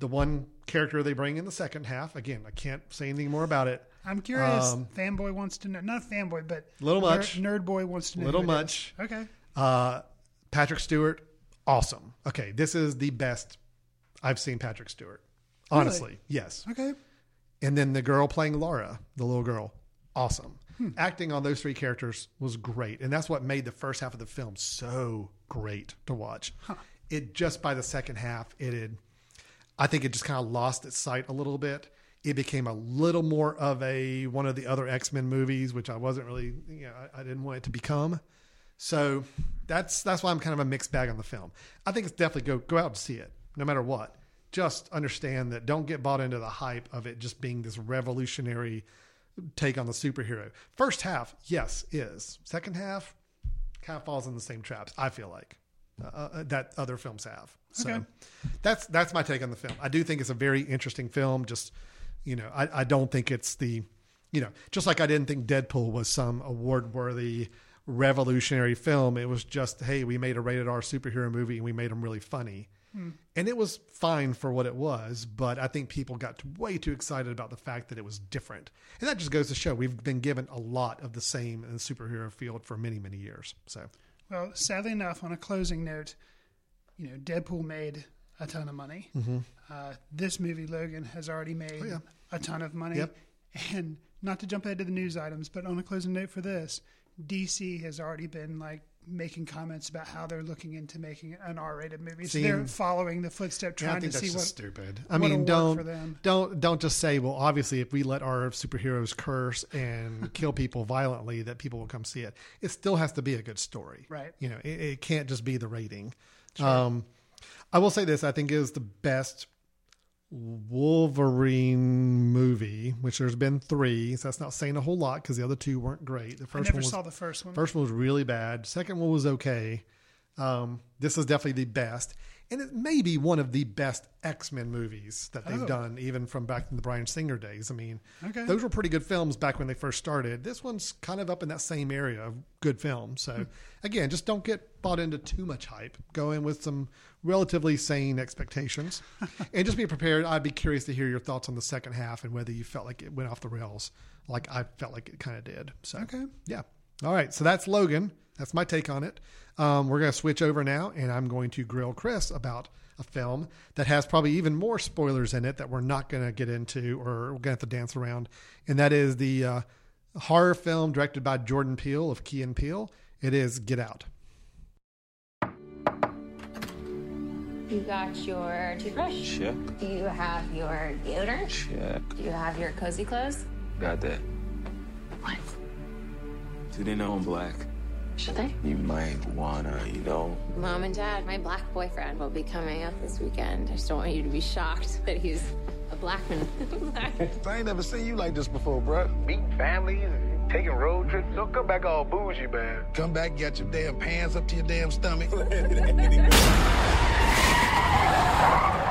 the one character they bring in the second half, again, I can't say anything more about it. I'm curious. Um, fanboy wants to know. Not fanboy, but Little much. Nerd boy wants to know. Little it is. much. Okay. Uh, Patrick Stewart, awesome. Okay, this is the best I've seen Patrick Stewart. Honestly, yes. Okay. And then the girl playing Laura, the little girl, awesome. Acting on those three characters was great, and that's what made the first half of the film so great to watch. It just by the second half, it had, I think it just kind of lost its sight a little bit. It became a little more of a one of the other X Men movies, which I wasn't really, you know, I, I didn't want it to become. So that's that's why I'm kind of a mixed bag on the film. I think it's definitely go go out and see it, no matter what. Just understand that don't get bought into the hype of it just being this revolutionary take on the superhero. First half, yes, is. Second half, kind of falls in the same traps. I feel like uh, uh, that other films have. So Okay. that's that's my take on the film. I do think it's a very interesting film. Just you know, I, I don't think it's the you know, just like I didn't think Deadpool was some award worthy revolutionary film. It was just, hey, we made a rated R superhero movie and we made them really funny. Hmm. And it was fine for what it was, but I think people got way too excited about the fact that it was different. And that just goes to show we've been given a lot of the same in the superhero field for many, many years. So, Well, sadly enough, on a closing note, you know, Deadpool made a ton of money. Uh, this movie, Logan, has already made Mm-hmm. Oh, yeah. a ton of money. Yep. And not to jump ahead to the news items, but on a closing note for this, DC has already been like making comments about how they're looking into making an R-rated movie. So they're following the footstep, trying to see what. stupid. I mean, don't for them. don't don't just say, well, obviously, if we let our superheroes curse and kill people violently, that people will come see it. It still has to be a good story, Right. You know, it, it can't just be the rating. Um, I will say this: I think it is the best Wolverine movie, which there's been three. So that's not saying a whole lot because the other two weren't great. The I first never one was saw the first one. First one was really bad. Second one was okay. Um, this is definitely the best, and it may be one of the best X Men movies that they've Oh. done, even from back in the Bryan Singer days. I mean, Okay. those were pretty good films back when they first started. This one's kind of up in that same area of good films. So, Hmm. again, just don't get bought into too much hype. Go in with some relatively sane expectations, and just be prepared. I'd be curious to hear your thoughts on the second half and whether you felt like it went off the rails, like I felt like it kind of did. So, Okay. yeah. All right. So that's Logan. That's my take on it. Um, we're going to switch over now, and I'm going to grill Chris about a film that has probably even more spoilers in it that we're not going to get into or we're going to have to dance around. And that is the uh, horror film directed by Jordan Peele of Key and Peele. It is Get Out. You got your toothbrush? Check, Do you have your deodorant? check. Do you have your cozy clothes? Got that. What? Do they know I'm black? Should they? You might wanna, you know. Mom and Dad, my black boyfriend will be coming up this weekend. I just don't want you to be shocked that he's a black man. I ain't never seen you like this before, bruh. Meeting families, and taking road trips. Don't come back all bougie, man. Come back, get your damn pants up to your damn stomach.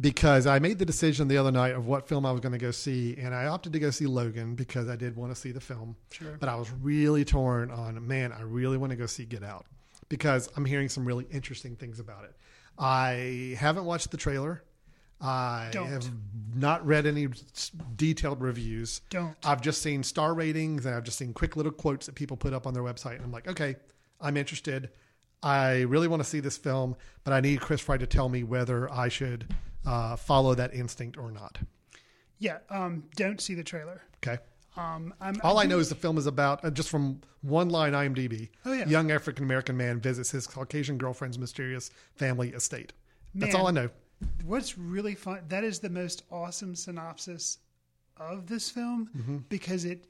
because I made the decision the other night of what film I was going to go see, and I opted to go see Logan because I did want to see the film. Sure. But I was really torn on, man, I really want to go see Get Out because I'm hearing some really interesting things about it. I haven't watched the trailer. I Don't. have not read any detailed reviews. Don't. I've just seen star ratings and I've just seen quick little quotes that people put up on their website. And I'm like, okay, I'm interested. I really want to see this film, but I need Chris Fry to tell me whether I should uh, follow that instinct or not. Yeah, um, don't see the trailer. Okay. Um, I'm, All I do- know is the film is about, uh, just from one line IMDb, Oh, yeah. young African American man visits his Caucasian girlfriend's mysterious family estate. That's all I know. What's really fun? That is the most awesome synopsis of this film Mm-hmm. because it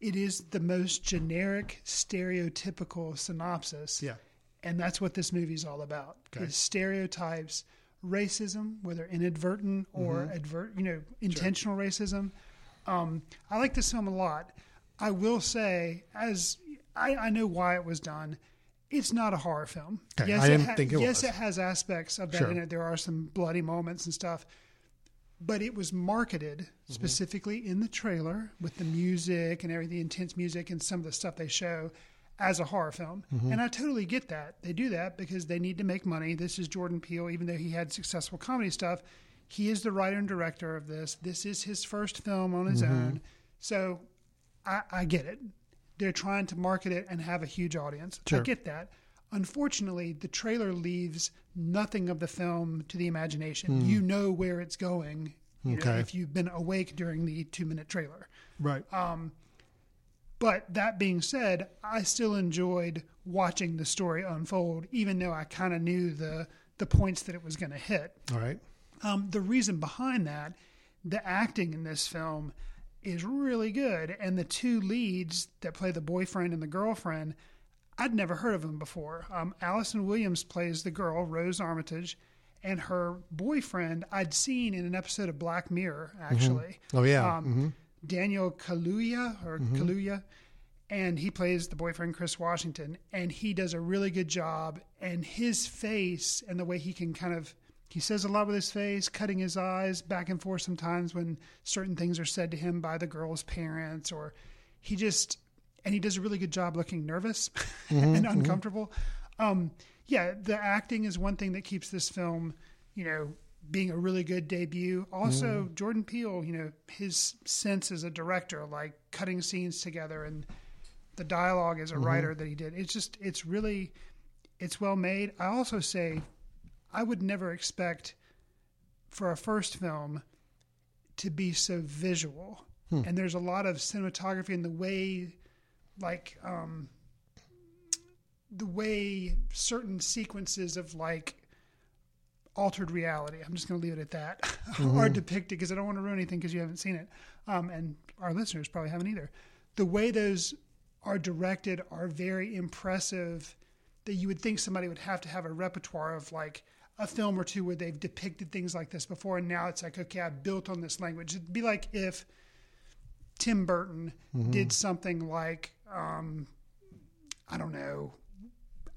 it is the most generic, stereotypical synopsis. Yeah. and that's what this movie is all about: Okay. is stereotypes, racism, whether inadvertent or Mm-hmm. advert, you know, intentional racism. Um, I like this film a lot. I will say, as I, I know why it was done, it's not a horror film. Okay, I didn't ha- think it yes, was. it has aspects of that Sure. in it. There are some bloody moments and stuff, but it was marketed Mm-hmm. specifically in the trailer with the music and everything, the intense music and some of the stuff they show as a horror film. Mm-hmm. And I totally get that. They do that because they need to make money. This is Jordan Peele, even though he had successful comedy stuff. He is the writer and director of this. This is his first film on his Mm-hmm. own. So I, I get it. They're trying to market it and have a huge audience. I get that. Unfortunately, the trailer leaves nothing of the film to the imagination. You know where it's going you know. If you've been awake during the two minute trailer. Right. But that being said, I still enjoyed watching the story unfold, even though I kind of knew the the points that it was going to hit. all right. Um, the reason behind that, the acting in this film is really good, and the two leads that play the boyfriend and the girlfriend, I'd never heard of them before. Um, Allison Williams plays the girl, Rose Armitage, and her boyfriend I'd seen in an episode of Black Mirror, actually. Oh, yeah. Um, Daniel Kaluuya or mm-hmm. Kaluuya, and he plays the boyfriend Chris Washington, and he does a really good job. And his face and the way he can kind of he says a lot with his face, cutting his eyes back and forth sometimes when certain things are said to him by the girl's parents, or he just and he does a really good job looking nervous mm-hmm, and mm-hmm. uncomfortable. Um, yeah, the acting is one thing that keeps this film, you know, being a really good debut. Also, mm. Jordan Peele, you know, his sense as a director, like cutting scenes together and the dialogue as a mm-hmm. writer that he did. It's just, it's really, it's well made. I also say, I would never expect for a first film to be so visual. Hmm. And there's a lot of cinematography in the way, like, um, the way certain sequences of like altered reality. I'm just going to leave it at that. are depicted because I don't want to ruin anything because you haven't seen it, um, and our listeners probably haven't either. The way those are directed are very impressive. That you would think somebody would have to have a repertoire of like a film or two where they've depicted things like this before, and now it's like, okay, I've built on this language. It'd be like if Tim Burton did something like, um, I don't know,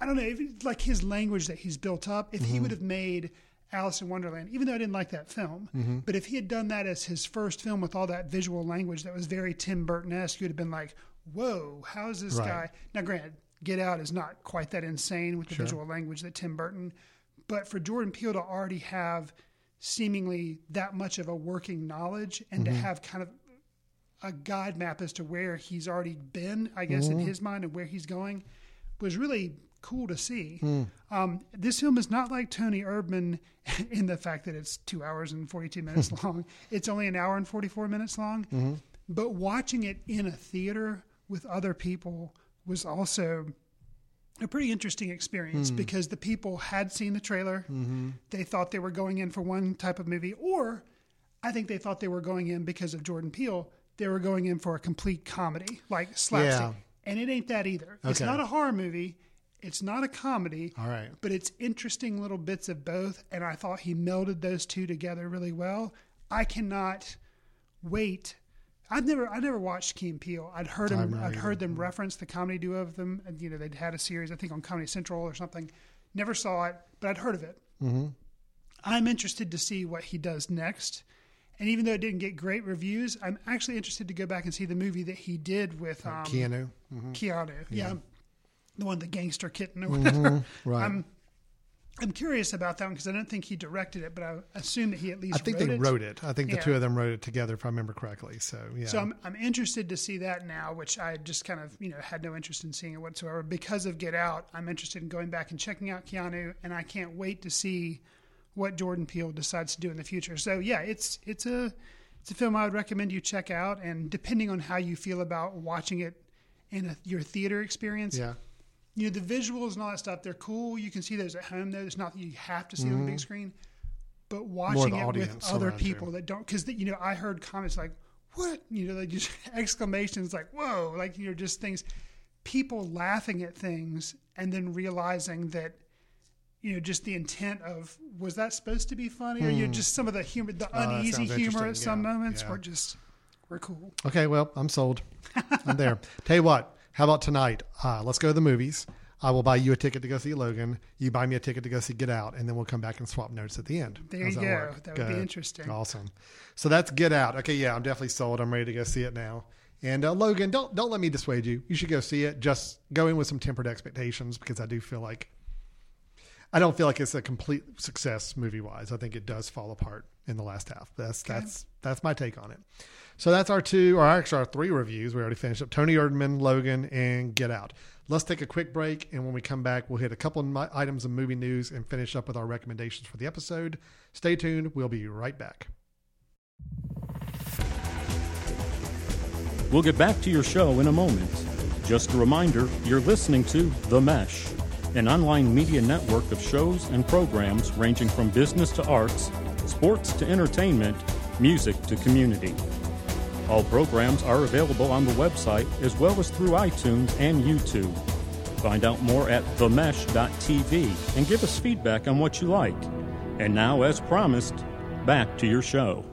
I don't know, if, like his language that he's built up. If he mm-hmm. would have made Alice in Wonderland, even though I didn't like that film, mm-hmm. but if he had done that as his first film with all that visual language that was very Tim Burton esque, you'd have been like, whoa, how's this Right. guy? Now, granted, Get Out is not quite that insane with the visual language that Tim Burton, but for Jordan Peele to already have seemingly that much of a working knowledge and to mm-hmm. have kind of a guide map as to where he's already been, I guess, in his mind and where he's going, was really cool to see. Hmm. Um, this film is not like Toni Erdmann in the fact that it's two hours and 42 minutes hmm. long. It's only an hour and 44 minutes long. Mm-hmm. But watching it in a theater with other people was also a pretty interesting experience hmm. because the people had seen the trailer. Mm-hmm. They thought they were going in for one type of movie, or I think they thought they were going in because of Jordan Peele. They were going in for a complete comedy, like slapstick, Yeah. and it ain't that either. It's not a horror movie. It's not a comedy. All right. But it's interesting little bits of both, and I thought he melded those two together really well. I cannot wait. I've never, I never watched Key and Peele. I'd heard I've him, I'd heard them reference the comedy duo of them. And, you know, they'd had a series, I think, on Comedy Central or something. Never saw it, but I'd heard of it. Mm-hmm. I'm interested to see what he does next. And even though it didn't get great reviews, I'm actually interested to go back and see the movie that he did with um, Keanu. Mhm. Keanu, yeah. Yeah. The one, the gangster kitten or Mhm, whatever. right. I'm, I'm curious about that one because I don't think he directed it, but I assume that he at least I think wrote they it. wrote it. I think the Yeah. two of them wrote it together, if I remember correctly. So yeah. So I'm, I'm interested to see that now, which I just kind of you know had no interest in seeing it whatsoever because of Get Out. I'm interested in going back and checking out Keanu, and I can't wait to see what Jordan Peele decides to do in the future. So yeah, it's it's a it's a film I would recommend you check out, and depending on how you feel about watching it in a, your theater experience, yeah. You know the visuals and all that stuff they're cool you can see those at home though it's not that you have to see them on the big Mhm. screen but watching it with other around you. people that don't because you know i heard comments like what you know like just exclamations like whoa like you know just things people laughing at things and then realizing that you know just the intent of was that supposed to be funny or you know Hmm. just some of the humor the that uneasy humor at some Yeah, moments yeah. were just were cool Okay, well, I'm sold. I'm there. Tell you what, how about tonight? Uh, let's go to the movies. I will buy you a ticket to go see Logan. You buy me a ticket to go see Get Out, and then we'll come back and swap notes at the end. There How's you that go. work? That would be interesting. Awesome. So that's Get Out. Okay, yeah, I'm definitely sold. I'm ready to go see it now. And uh, Logan, don't don't let me dissuade you. You should go see it. Just go in with some tempered expectations because I do feel like I don't feel like it's a complete success movie wise. I think it does fall apart in the last half. That's Okay. that's that's my take on it. So that's our two, or actually our three reviews. We already finished up Toni Erdmann, Logan, and Get Out. Let's take a quick break, and when we come back, we'll hit a couple of items of movie news and finish up with our recommendations for the episode. Stay tuned. We'll be right back. We'll get back to your show in a moment. Just a reminder you're listening to The Mesh, an online media network of shows and programs ranging from business to arts, sports to entertainment, music to community. All programs are available on the website as well as through iTunes and YouTube. Find out more at themesh.tv and give us feedback on what you like. And now, as promised, back to your show.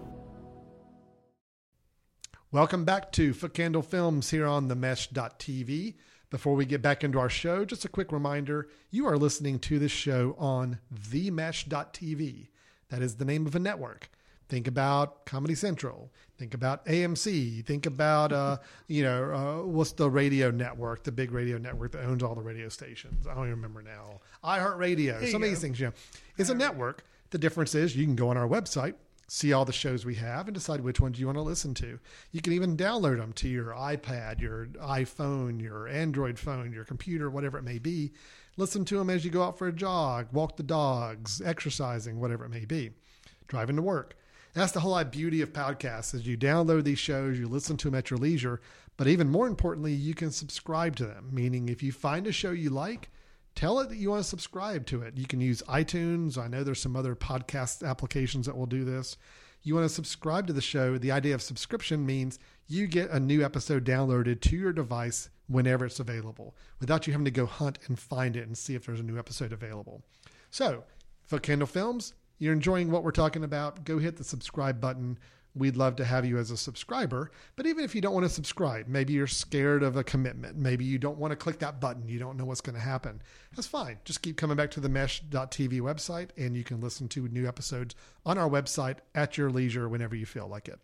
Welcome back to Footcandle Films here on the mesh.tv. Before we get back into our show, just a quick reminder you are listening to this show on themesh.tv. That is the name of a network. Think about Comedy Central. Think about AMC. Think about, uh, you know, uh, what's the radio network, the big radio network that owns all the radio stations? I don't even remember now. iHeartRadio. Some you of these things, you know, it's a network. The difference is you can go on our website, see all the shows we have, and decide which ones you want to listen to. You can even download them to your iPad, your iPhone, your Android phone, your computer, whatever it may be. Listen to them as you go out for a jog, walk the dogs, exercising, whatever it may be, driving to work. That's the whole beauty of podcasts is you download these shows, you listen to them at your leisure, but even more importantly, you can subscribe to them. Meaning if you find a show you like, tell it that you want to subscribe to it. You can use iTunes. I know there's some other podcast applications that will do this. You want to subscribe to the show. The idea of subscription means you get a new episode downloaded to your device whenever it's available without you having to go hunt and find it and see if there's a new episode available. So, for Candle Films, you're enjoying what we're talking about, go hit the subscribe button. We'd love to have you as a subscriber. But even if you don't want to subscribe, maybe you're scared of a commitment, maybe you don't want to click that button, you don't know what's going to happen. That's fine. Just keep coming back to the mesh.tv website and you can listen to new episodes on our website at your leisure whenever you feel like it.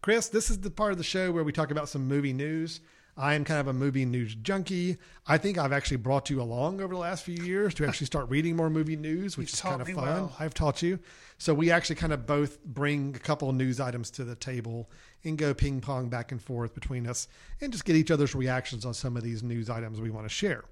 Chris, this is the part of the show where we talk about some movie news. I am kind of a movie news junkie. I think I've actually brought you along over the last few years to actually start reading more movie news, which You've is kind of fun. well. I've taught you. So we actually kind of both bring a couple of news items to the table and go ping pong back and forth between us and just get each other's reactions on some of these news items we want to share.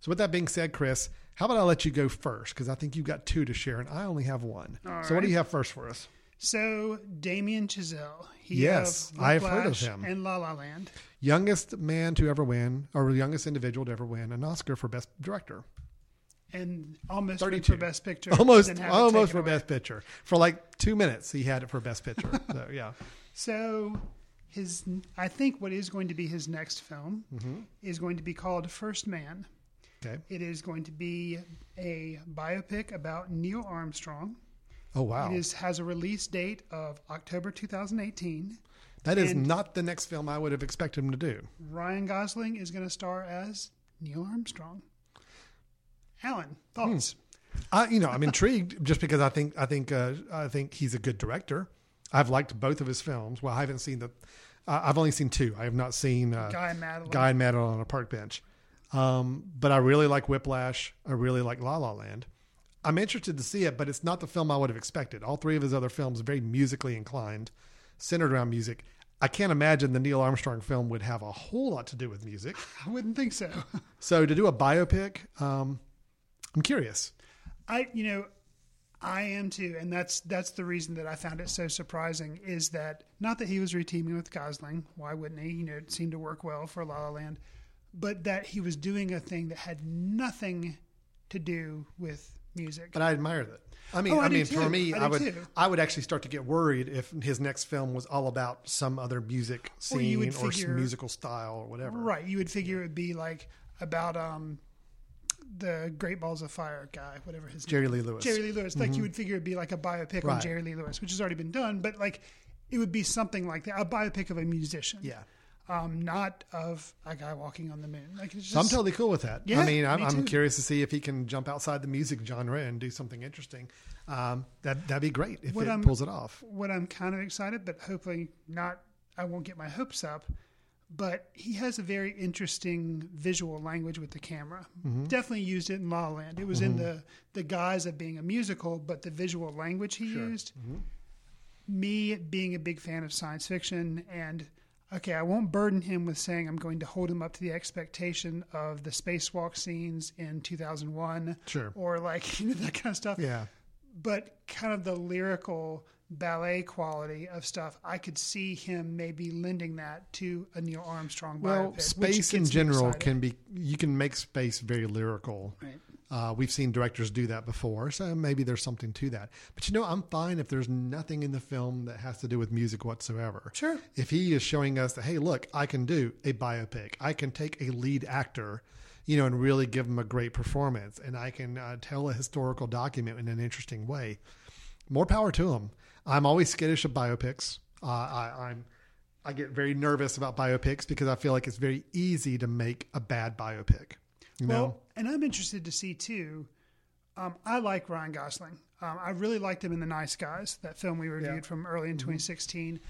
So with that being said, Chris, how about I let you go first? Because I think you've got two to share and I only have one. All so what do you have first for us? So Damien Chazelle, he Yes, I've heard of him. and La La Land. youngest man to ever win, or youngest individual to ever win an Oscar for Best Director. and almost 32 for best picture. Almost, have almost for away. best picture. For like two minutes, he had it for best picture. so yeah, So his, I think what is going to be his next film Mhm. is going to be called First Man. Okay. It is going to be a biopic about Neil Armstrong. Oh wow, It is has a release date of October 2018. that is not the next film I would have expected him to do. Ryan Gosling is going to star as Neil Armstrong. Alan, thoughts? I, you know, I'm intrigued just because I think I think uh, I think he's a good director. I've liked both of his films. Well, I haven't seen the. Uh, I've only seen two. I have not seen uh, Guy and Madeline. Guy and Madeline on a park bench. Um, but I really like Whiplash. I really like La La Land. I'm interested to see it, but it's not the film I would have expected. All three of his other films are very musically inclined, centered around music. I can't imagine the Neil Armstrong film would have a whole lot to do with music. I wouldn't think so. So to do a biopic, um, I'm curious. I, you know, I am too, and that's that's the reason that I found it so surprising is that not that he was reteaming with Gosling, why wouldn't he? You know, it seemed to work well for La La Land, but that he was doing a thing that had nothing to do with music. But I admire that. I mean, Oh, I I, mean, too. for me, I I, would, too. I would actually start to get worried if his next film was all about some other music scene or, figure- musical style or whatever. Right. You would figure it would be like about um the Great Balls of Fire guy, whatever his Jerry name. Lee Lewis. Jerry Lee Lewis. Like Mhm. you would figure it'd be like a biopic on Jerry Lee Lewis, which has already been done, but like it would be something like that, a biopic of a musician. Yeah. Um, not of a guy walking on the moon. Like it's just, So I'm totally cool with that. Yeah, I mean, I'm, me I'm curious to see if he can jump outside the music genre and do something interesting. Um, that that'd be great if What it I'm- pulls it off. What I'm kind of excited, but hopefully not. I won't get my hopes up. But he has a very interesting visual language with the camera. Mhm. Definitely used it in La La Land. It was in Mhm. the the guise of being a musical, but the visual language he used. Mhm. Me being a big fan of science fiction, and okay, I won't burden him with saying I'm going to hold him up to the expectation of the spacewalk scenes in 2001, Sure. or like you know that kind of stuff Yeah. but kind of the lyrical ballet quality of stuff, I could see him maybe lending that to a Neil Armstrong Well, biopic. space in general can be you can make space very lyrical. Right. Uh, we've seen directors do that before, so maybe there's something to that. But you know, I'm fine if there's nothing in the film that has to do with music whatsoever. Sure. If he is showing us that, hey, look, I can do a biopic. I can take a lead actor, you know, and really give him a great performance, and I can uh, tell a historical document in an interesting way. More power to him. I'm always skittish of biopics. Uh, I, I'm I get very nervous about biopics because I feel like it's very easy to make a bad biopic. You well, know? and I'm interested to see too. Um, I like Ryan Gosling. Um, I really liked him in The Nice Guys, that film we reviewed Yeah. from early in 2016.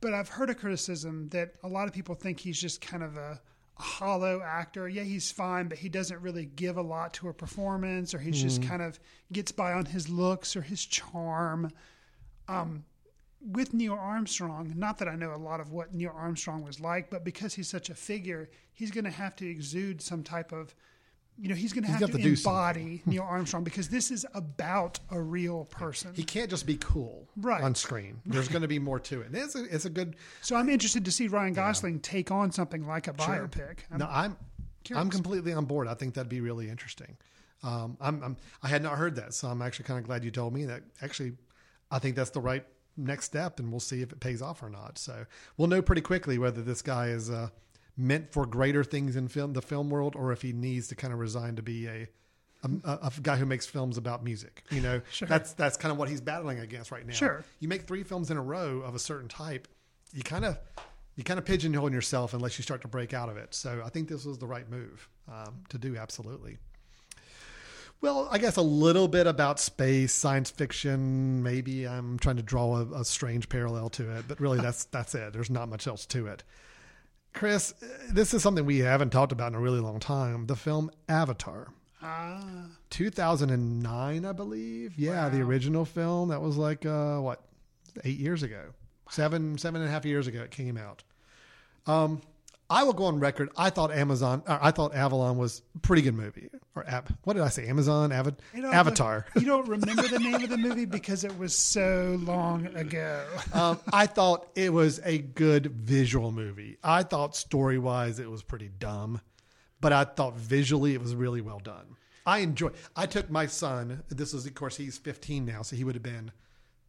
But I've heard a criticism that a lot of people think he's just kind of a, a hollow actor. Yeah, he's fine, but he doesn't really give a lot to a performance, or he's just Mhm. kind of gets by on his looks or his charm. Um, with Neil Armstrong, not that I know a lot of what Neil Armstrong was like, but because he's such a figure, he's going to have to exude some type of, you know, he's going to have to to embody Neil Armstrong because this is about a real person. He can't just be cool Right. on screen. There's going to be more to it. And It's a, it's a good. So I'm interested to see Ryan Gosling take on something like a Sure. biopic. no, I'm curious. I'm completely on board. I think that'd be really interesting. Um, I'm, I'm I had not heard that, so I'm actually kind of glad you told me that. Actually, I think that's the right next step, and we'll see if it pays off or not. So we'll know pretty quickly whether this guy is uh, meant for greater things in film, the film world, or if he needs to kind of resign to be a a, a guy who makes films about music. You know, Sure. that's that's kind of what he's battling against right now. Sure. you make three films in a row of a certain type, you kind of you kind of pigeonhole yourself unless you start to break out of it. So I think this was the right move um, to do. Absolutely. Well, I guess a little bit about space, science fiction. Maybe I'm trying to draw a, a strange parallel to it, but really that's that's it. There's not much else to it. Chris, this is something we haven't talked about in a really long time. The film Avatar. Ah, 2009, I believe. Yeah, the original film. That was like uh, what, eight years ago, seven seven and a half years ago. It came out. Um, I will go on record. I thought Amazon. I thought Avalon was a pretty good movie. Or app, what did I say? Amazon Avid, Avatar. You don't remember the name of the movie because it was so long ago. um, I thought it was a good visual movie. I thought story wise it was pretty dumb, but I thought visually it was really well done. I enjoy. I took my son. This is, of course, he's 15 now, so he would have been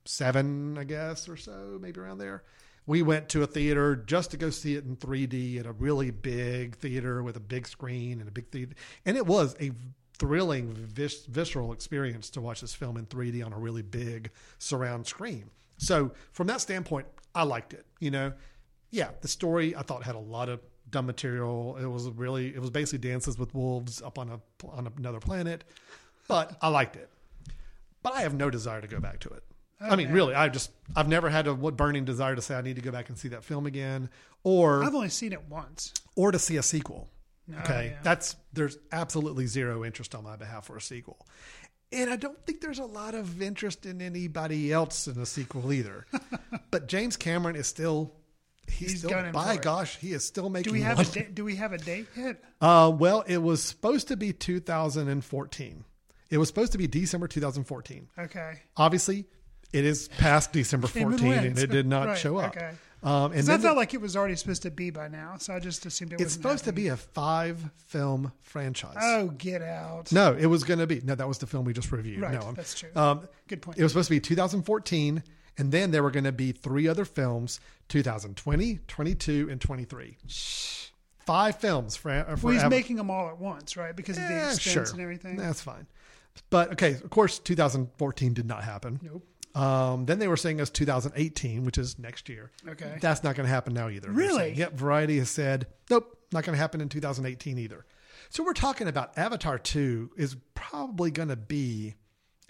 seven, I guess, or so, maybe around there. We went to a theater just to go see it in 3D at a really big theater with a big screen and a big theater, and it was a thrilling, vis- visceral experience to watch this film in 3D on a really big surround screen. So, from that standpoint, I liked it. You know, yeah, the story I thought had a lot of dumb material. It was really, it was basically dances with wolves up on a on another planet, but I liked it. But I have no desire to go back to it. I mean, really, I just I've never had a what burning desire to say I need to go back and see that film again, or I've only seen it once. or to see a sequel. Oh, Okay, yeah. that's there's absolutely zero interest on my behalf for a sequel, and I don't think there's a lot of interest in anybody else in a sequel either. but James Cameron is still he's, He's still by gosh he is still making. Do we have a date? Do we have a date yet? Uh, well, it was supposed to be 2014. It was supposed to be December 2014. Okay. Obviously, it is past December Came and and it did not Right, show up. Okay. Um, and I felt the- like it was already supposed to be by now, so I just assumed it it's supposed to be a five film franchise. Oh, get out! No, it was going to be. No, that was the film we just reviewed. Right, no, that's true. Um, Good point. It was supposed to be 2014, and then there were going to be three other films 2020, 22, and 23. Five films for, uh, for Well, he's Av- making them all at once, right? Because of the Eh, expense sure. and everything. That's fine. But okay, of course, 2014 did not happen. Nope. Um, then they were saying us 2018, which is next year. Okay. That's not going to happen now either. Really? saying. Yep. Variety has said, nope, not going to happen in 2018 either. So we're talking about Avatar 2 is probably going to be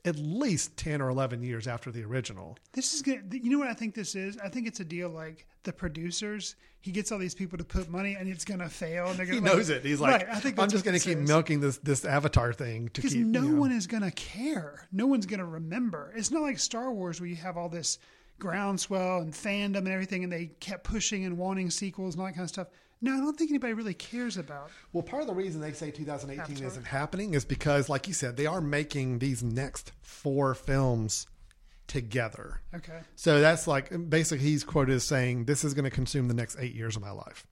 at least 10 or 11 years after the original. This is good. You know what I think this is? I think it's a deal like the producers. He gets all these people to put money, and it's going to fail. And they're He going to knows it. He's like, right, I think I'm just going to keep is. milking this this Avatar thing to because no you know. one is going to care. No one's going to remember. It's not like Star Wars where you have all this groundswell and fandom and everything, and they kept pushing and wanting sequels and all that kind of stuff. No, I don't think anybody really cares about. Well, part of the reason they say 2018 Avatar. isn't happening is because, like you said, they are making these next four films together. Okay. So that's like basically he's quoted as saying, "This is going to consume the next eight years of my life."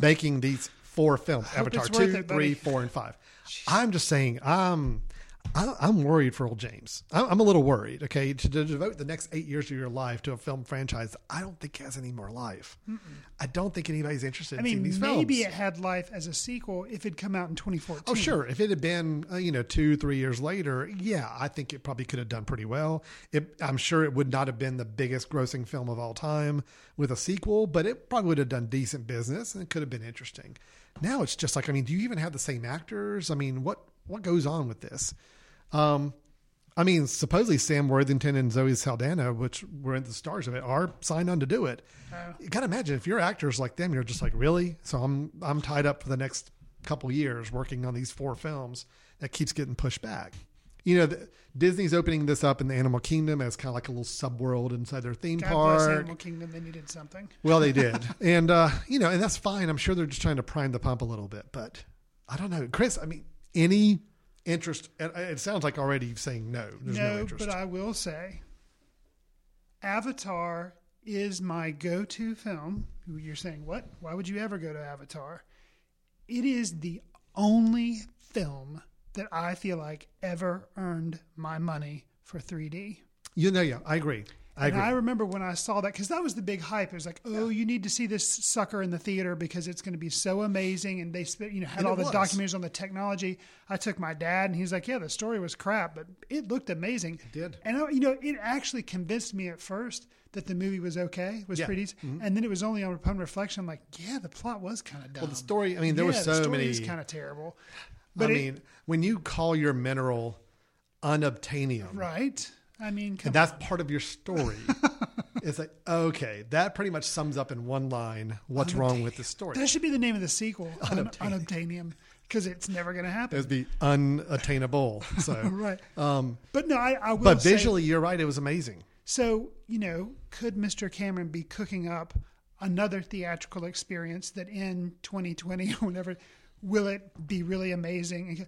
Making these four films: Avatar two, it, three, four, and five. I'm just saying, I'm. I- I'm worried for old James. I- I'm a little worried. Okay, to, to devote the next eight years of your life to a film franchise, I don't think has any more life. I don't think anybody's interested I in seeing mean, these maybe films. it had life as a sequel if it'd come out in 2014. Oh, sure. If it had been, uh, you know, two, three years later, yeah, I think it probably could have done pretty well. It, I'm sure it would not have been the biggest grossing film of all time with a sequel, but it probably would have done decent business and it could have been interesting. Now it's just like, I mean, do you even have the same actors? I mean, what what goes on with this? Um, I mean, supposedly Sam Worthington and Zoe Saldana, which were the stars of it, are signed on to do it. You gotta imagine if you're actors like them, you're just like, really? So I'm I'm tied up for the next couple years working on these four films that keeps getting pushed back. You know, the, Disney's opening this up in the Animal Kingdom as kind of like a little subworld inside their theme God park. bless Animal Kingdom. They needed something. Well, they did, and uh, you know, and that's fine. I'm sure they're just trying to prime the pump a little bit, but I don't know, Chris. I mean, any interest? It, uh, it sounds like already you're saying no. There's no, no, interest. but I will say, Avatar is my go-to film. You're saying what? Why would you ever go to Avatar? It is the only film that I feel like ever earned my money for 3D. you know, yeah, I agree. I and agree. I remember when I saw that because that was the big hype. It was like, oh, you need to see this sucker in the theater because it's going to be so amazing. And they, sp- you know, had And all the was. documentaries on the technology. I took my dad, and he's like, yeah, the story was crap, but it looked amazing. It did. And I, you know, it actually convinced me at first that the movie was okay, was Yeah. pretty. Mhm. and then it was only on upon reflection. I'm like, yeah, the plot was kind of dumb. Well, the story. I mean, there yeah, were so the story many. is kind of terrible. I But it- mean, when you call your mineral unobtainium, right? I mean, and that's part of your story. it's like okay, that pretty much sums up in one line what's wrong with the story. That should be the name of the sequel, Unobtainium. Because it's never going to happen. It would be unattainable. So Right. Um, But no, I, I will. but say- visually, you're right. It was amazing. so you know, could Mr. Cameron be cooking up another theatrical experience that in 2020 or whatever will it be really amazing?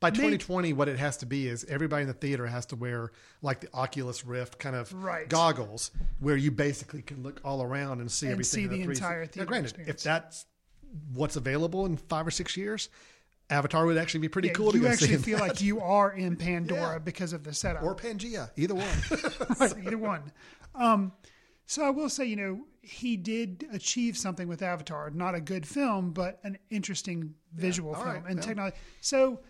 By Maybe- 2020, what it has to be is everybody in the theater has to wear like the Oculus Rift kind of Right. goggles, where you basically can look all around and see And everything. see in the 360. entire Now, theater granted, experience. if that's what's available in five or six years, Avatar would actually be pretty Yeah, cool to you go actually see. feel like you are in Pandora Yeah. because of the setup. or Pangea, either one. right, either one. Um, so I will say, you know, he did achieve something with Avatar. Not a good film, but an interesting visual all film right, and yeah. technology. So,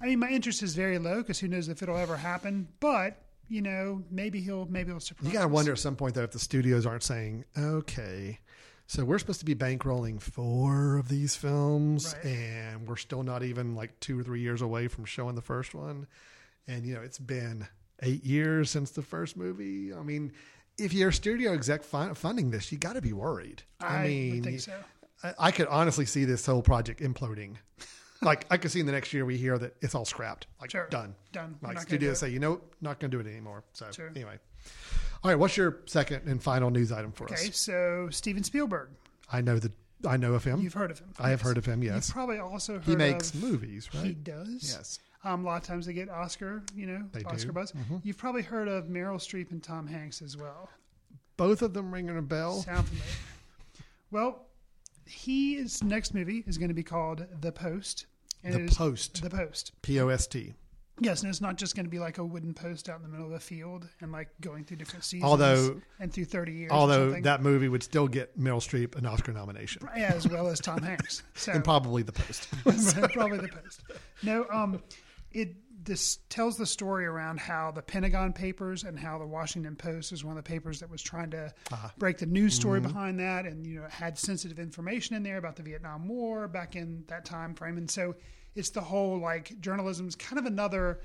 I mean, my interest is very low because who knows if it'll ever happen. But you know, maybe he'll maybe he'll surprise. You got to us. wonder at some point though if the studios aren't saying, okay, so we're supposed to be bankrolling four of these films, Right. and we're still not even like two or three years away from showing the first one, and you know it's been eight years since the first movie. I mean, if you're a studio exec funding this, you got to be worried. I would mean, so. I, I could honestly see this whole project imploding. Like I could see in the next year we hear that it's all scrapped, like Sure. done, Done. We're Like studios say, you know, not going to do it anymore. So Sure. anyway, all right. What's your second and final news item for Okay, us? Okay, so Steven Spielberg, I know that I know of him. you've heard of him. I have heard of him. Yes, You've probably also heard he makes of, movies, right? He does. Yes. Um, a lot of times they get Oscar, you know, They Oscar do. buzz. Mhm. You've probably heard of Meryl Streep and Tom Hanks as well. Both of them ringing a bell. Sound familiar? Well, his next movie is going to be called The Post. The Post. The Post. P O S T. Yes, and it's not just going to be like a wooden post out in the middle of a field and like going through different seasons. Although- and through thirty years. Although that movie would still get Meryl Streep an Oscar nomination, yeah, as well as Tom Hanks. So and probably the Post. probably the post. No, um, it this tells the story around how the Pentagon Papers and how the Washington Post is one of the papers that was trying to Uh-huh. break the news story Mhm. behind that, and you know had sensitive information in there about the Vietnam War back in that time frame, and so it's the whole like journalism's kind of another.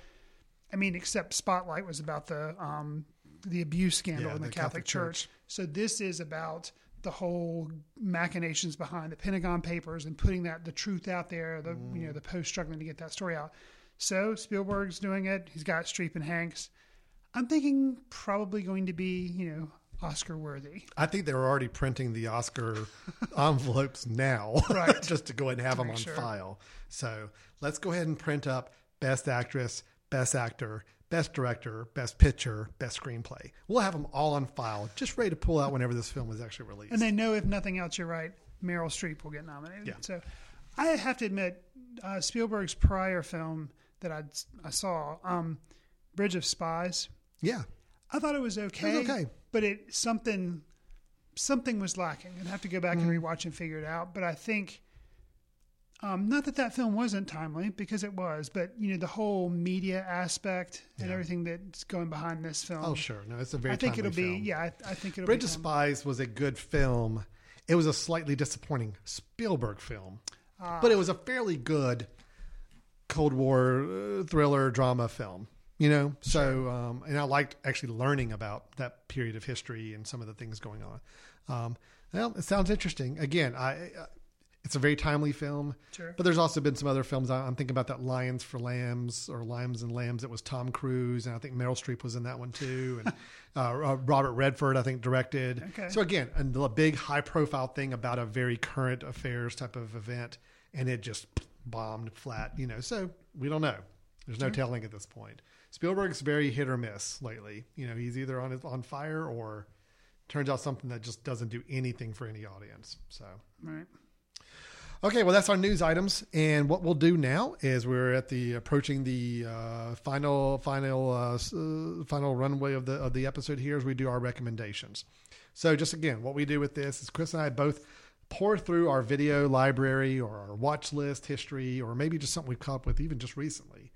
I mean, except Spotlight was about the um, the abuse scandal Yeah, in the, the Catholic, Catholic Church. Church. So this is about the whole machinations behind the Pentagon Papers and putting that the truth out there. The you know the Post struggling to get that story out. So Spielberg's doing it. He's got Streep and Hanks. I'm thinking probably going to be you know Oscar worthy. I think they're already printing the Oscar envelopes now, Right. just to go ahead and have To them on sure. file. So let's go ahead and print up Best Actress, Best Actor, Best Director, Best Picture, Best Screenplay. We'll have them all on file, just ready to pull out whenever this film is actually released. And they know if nothing else, you're right. Meryl Streep will get nominated. Yeah. So I have to admit, uh, Spielberg's prior film that I I saw, um, Bridge of Spies. yeah, I thought it was okay. okay. but it something something was lacking. I'd have to go back Mm-hmm. and rewatch and figure it out. But I think. Um, not that that film wasn't timely because it was, but you know the whole media aspect and everything that's going behind this film. Oh, sure. No, it's a very I think it'll be yeah. I, I think it'll Bridge of. Spies was a good film. It was a slightly disappointing Spielberg film, Ah. but it was a fairly good Cold War uh, thriller drama film. You know, so um, and I liked actually learning about that period of history and some of the things going on. Um, well, it sounds interesting. Again, I. Uh, it's a very timely film, Sure. but there's also been some other films. I'm thinking about that Lions for Lambs or Lambs and Lambs. That was Tom Cruise, and I think Meryl Streep was in that one too. And uh, Robert Redford, I think, directed. Okay. So again, a big high-profile thing about a very current affairs type of event, and it just bombed flat. You know, so we don't know. There's no Sure. telling at this point. Spielberg's very hit or miss lately. You know, he's either on his, on fire or turns out something that just doesn't do anything for any audience. So. Right. Okay, well, that's our news items, and what we'll do now is we're at the approaching the uh, final final uh, uh, final runway of the of the episode here as we do our recommendations. So, just again, what we do with this is Chris and I both pour through our video library or our watch list history, or maybe just something we've come up with even just recently,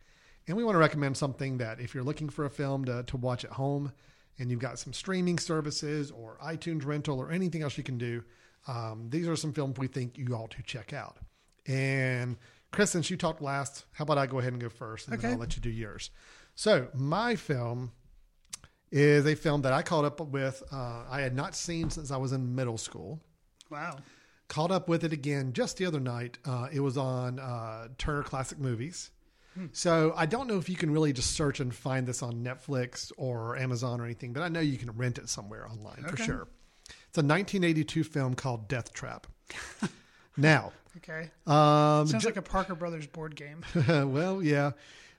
and we want to recommend something that if you're looking for a film to to watch at home, and you've got some streaming services or iTunes rental or anything else you can do. Um, these are some films we think you ought to check out. And Chris, since you talked last, how about I go ahead and go first, and Okay. then I'll let you do yours. So my film is a film that I caught up with. Uh, I had not seen since I was in middle school. Wow. Caught up with it again just the other night. Uh, it was on uh, Turner Classic Movies. Hmm. So I don't know if you can really just search and find this on Netflix or Amazon or anything, but I know you can rent it somewhere online for sure. It's a 1982 film called Deathtrap. now, Okay. um, Sounds like a Parker Brothers board game. well, yeah.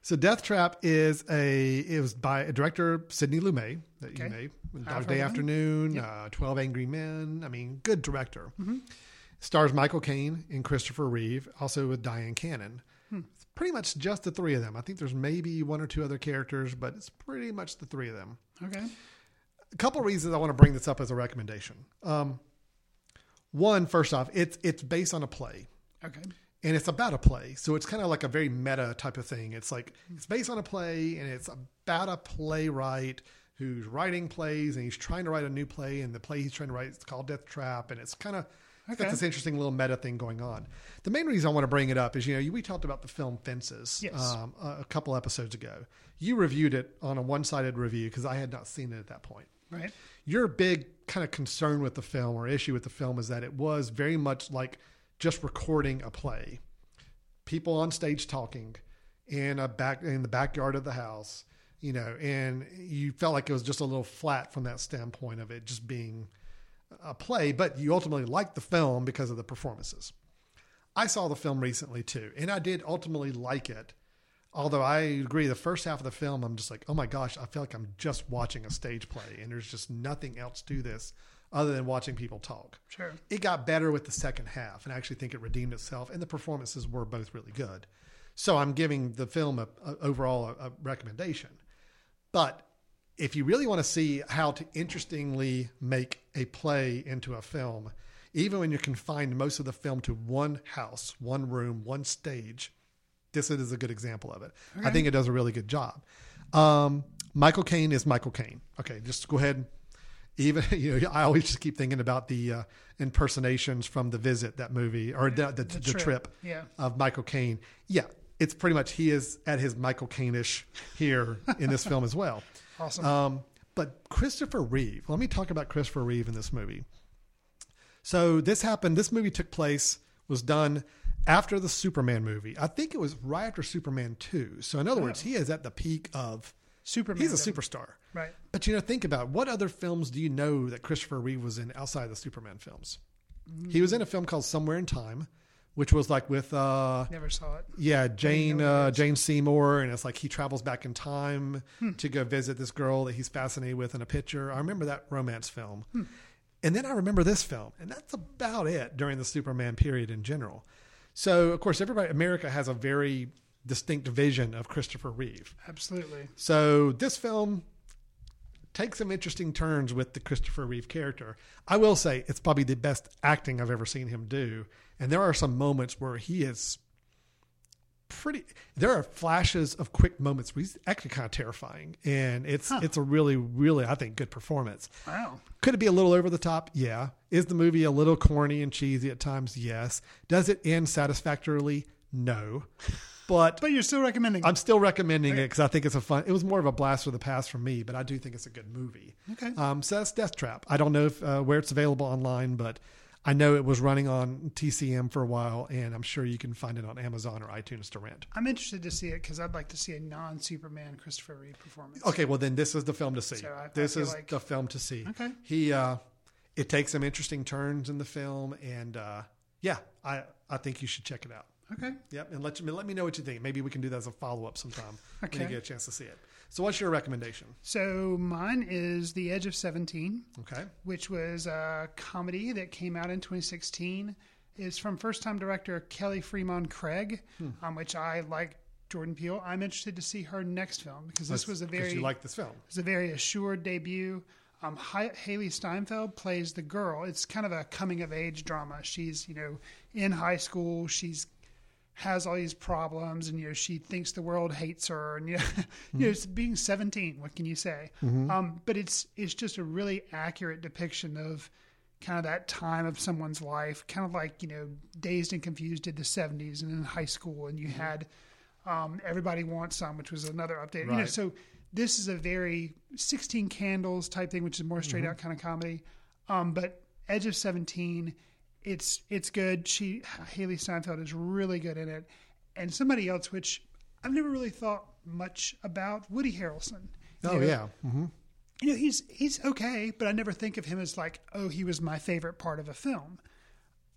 So Deathtrap is a it was by a director Sidney Lumet that you Okay. may I've Dog Day. Afternoon, Yep. uh, Twelve Angry Men. I mean, good director. Mhm. Stars Michael Caine and Christopher Reeve, also with Dyan Cannon. Hmm. pretty much just the three of them. I think there's maybe one or two other characters, but it's pretty much the three of them. Okay. A couple reasons I want to bring this up as a recommendation. Um, one, first off, it's it's based on a play. Okay. And it's about a play. So it's kind of like a very meta type of thing. It's like it's based on a play and it's about a playwright who's writing plays and he's trying to write a new play and the play he's trying to write is called Deathtrap and it's kind of it's got this interesting little meta thing going on. The main reason I want to bring it up is, you know, we talked about the film Fences Yes. um, a, a couple episodes ago. You reviewed it on a one-sided review because I had not seen it at that point. Right. Your big kind of concern with the film or issue with the film is that it was very much like just recording a play. People on stage talking in a back in the backyard of the house, you know, and you felt like it was just a little flat from that standpoint of it just being a play, but you ultimately like the film because of the performances. I saw the film recently too, and I did ultimately like it. Although I agree, the first half of the film, I'm just like, oh my gosh, I feel like I'm just watching a stage play, and there's just nothing else to this other than watching people talk. Sure. It got better with the second half, and I actually think it redeemed itself, and the performances were both really good. So I'm giving the film a, a overall a, a recommendation. But if you really want to see how to interestingly make a play into a film, even when you're confined most of the film to one house, one room, one stage, this is a good example of it. I think it does a really good job. Um, Michael Caine is Michael Caine. Okay, just go ahead. Even you know, I always just keep thinking about the uh, impersonations from the visit that movie or the, the, the, Trip, trip, yeah. of Michael Caine. Yeah, it's pretty much he is at his Michael Caine-ish here in this film as well. Awesome. Um, but Christopher Reeve. Let me talk about Christopher Reeve in this movie. So this happened. This movie took place was done after the Superman movie. I think it was right after Superman two. So in other words, he is at the peak of Superman. He's a superstar. Right. But you know, think about it. what other films do you know that Christopher Reeve was in outside of the Superman films? He was in a film called Somewhere in Time, which was like with uh Never saw it. yeah, Jane know what it uh. Jane Seymour, and it's like he travels back in time Hmm. to go visit this girl that he's fascinated with in a picture. I remember that romance film, Hmm. and then I remember this film, and that's about it during the Superman period in general. So of course, everybody America has a very distinct vision of Christopher Reeve. Absolutely. So this film takes some interesting turns with the Christopher Reeve character. I will say it's probably the best acting I've ever seen him do, and there are some moments where he is pretty. There are flashes of quick moments where he's actually kind of terrifying, and it's it's a really really I think good performance. Wow. Could it be a little over the top? Yeah. Is the movie a little corny and cheesy at times? Yes. Does it end satisfactorily? No. But But you're still recommending. I'm still recommending it because I think it's a fun. It was more of a blast for the past for me, but I do think it's a good movie. Okay. Um, so that's Deathtrap. I don't know if uh, where it's available online, but I know it was running on TCM for a while, and I'm sure you can find it on Amazon or iTunes to rent. I'm interested to see it because I'd like to see a non-Superman Christopher Reeve performance. Okay, well then this is the film to see. So I- I this feel is like- the film to see. Okay. He uh, it takes some interesting turns in the film, and uh, yeah, I I think you should check it out. Okay. Yep, and let you let me know what you think. Maybe we can do that as a follow up sometime when you get a chance to see it. So, what's your recommendation? So mine is The Edge of Seventeen. Okay. Which was a comedy that came out in 2016. It's from first-time director Kelly Fremon Craig, Hmm. on which I like Jordan Peele. I'm interested to see her next film because this That's was a very you like this film. It's a very assured debut. Um, Hailee Steinfeld plays the girl. It's kind of a coming of age drama. She's you know in high school. She's has all these problems, and you know she thinks the world hates her, and you know, you know it's being 17. What can you say? Mhm. Um, but it's it's just a really accurate depiction of kind of that time of someone's life, kind of like you know Dazed and Confused did the 70s, and in high school, and you had um, Everybody Wants Some, which was another update. You know, so this is a very 16 Candles type thing, which is more straight Mhm. out kind of comedy. Um, but Edge of 17, it's it's good. She Hailee Steinfeld is really good in it, and somebody else which I've never really thought much about Woody Harrelson. Oh know, yeah. hmm you know he's he's okay, but I never think of him as like oh he was my favorite part of a film.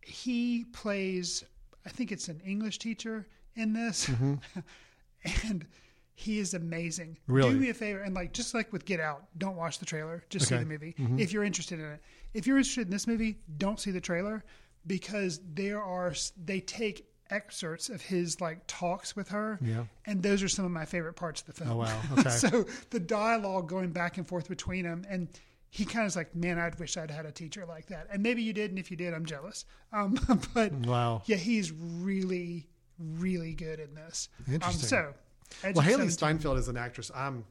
He plays I think it's an English teacher in this, Mhm. and he is amazing. Really? do me a favor and like just like with Get Out, don't watch the trailer, just see the movie Mhm. if you're interested in it. If you're interested in this movie, don't see the trailer because there are they take excerpts of his like talks with her. Yeah. And those are some of my favorite parts of the film. Oh, wow. Okay. so the dialogue going back and forth between them and he kind of is like, man, I'd wish I'd had a teacher like that. And maybe you did, and if you did, I'm jealous. Um, but Wow. yeah, he's really, really good in this. Interesting. Um, so, Edge well, Hailee Steinfeld is an actress. I'm,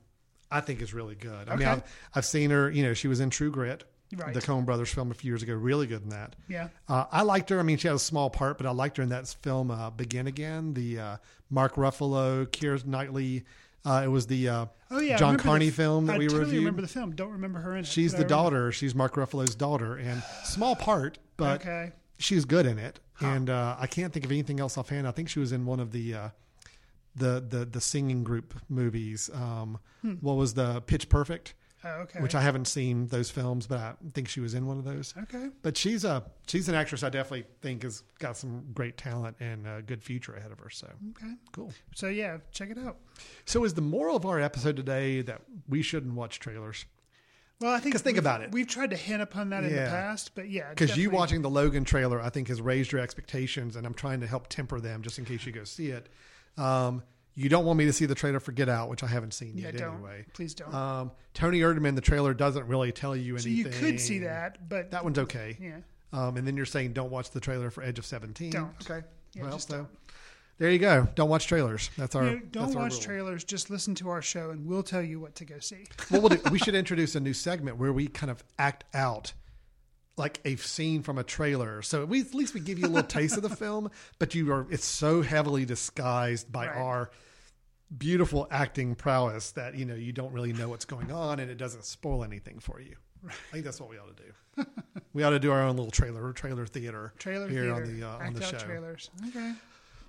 I think is really good. I mean, Okay. I've, I've seen her. You know, she was in True Grit, Right. the Coen Brothers film a few years ago. Really good in that. Yeah. Uh, I liked her. I mean, she had a small part, but I liked her in that film, uh, Begin Again, the uh, Mark Ruffalo, Keira Knightley. Uh, it was the uh, Oh yeah, John Carney f- film that I we totally reviewed. remember the film. Don't remember her in it. She's the daughter. She's Mark Ruffalo's daughter, and small part, but Okay. she's good in it. And uh, I can't think of anything else offhand. I think she was in one of the uh, the the the singing group movies. Um, Hmm. What was the Pitch Perfect? Oh, okay. Which I haven't seen those films, but I think she was in one of those. Okay. But she's a she's an actress I definitely think has got some great talent and a good future ahead of her. So Okay. cool. So yeah, check it out. So is the moral of our episode today that we shouldn't watch trailers? Well, I think think about it. We've tried to hint upon that in the past, but yeah, Because you watching the Logan trailer, I think, has raised your expectations, and I'm trying to help temper them just in case you go see it. Um, you don't want me to see the trailer for Get Out, which I haven't seen Yeah, yet don't. anyway. Please don't. Um, Toni Erdmann, the trailer doesn't really tell you anything. So you could see that, but that one's okay. Yeah. Um, and then you're saying don't watch the trailer for Edge of Seventeen. Don't. Okay. Yeah, well, so don't. there you go. Don't watch trailers. That's our. You know, don't our watch rule. trailers. Just listen to our show, and we'll tell you what to go see. what we'll do, we should introduce a new segment where we kind of act out like a scene from a trailer. So we at least we give you a little taste of the film, but you are it's so heavily disguised by Right. our beautiful acting prowess that you know you don't really know what's going on and it doesn't spoil anything for you. I think that's what we ought to do. we ought to do our own little trailer trailer theater Trailer here theater, on the uh, on the show. trailers. Okay.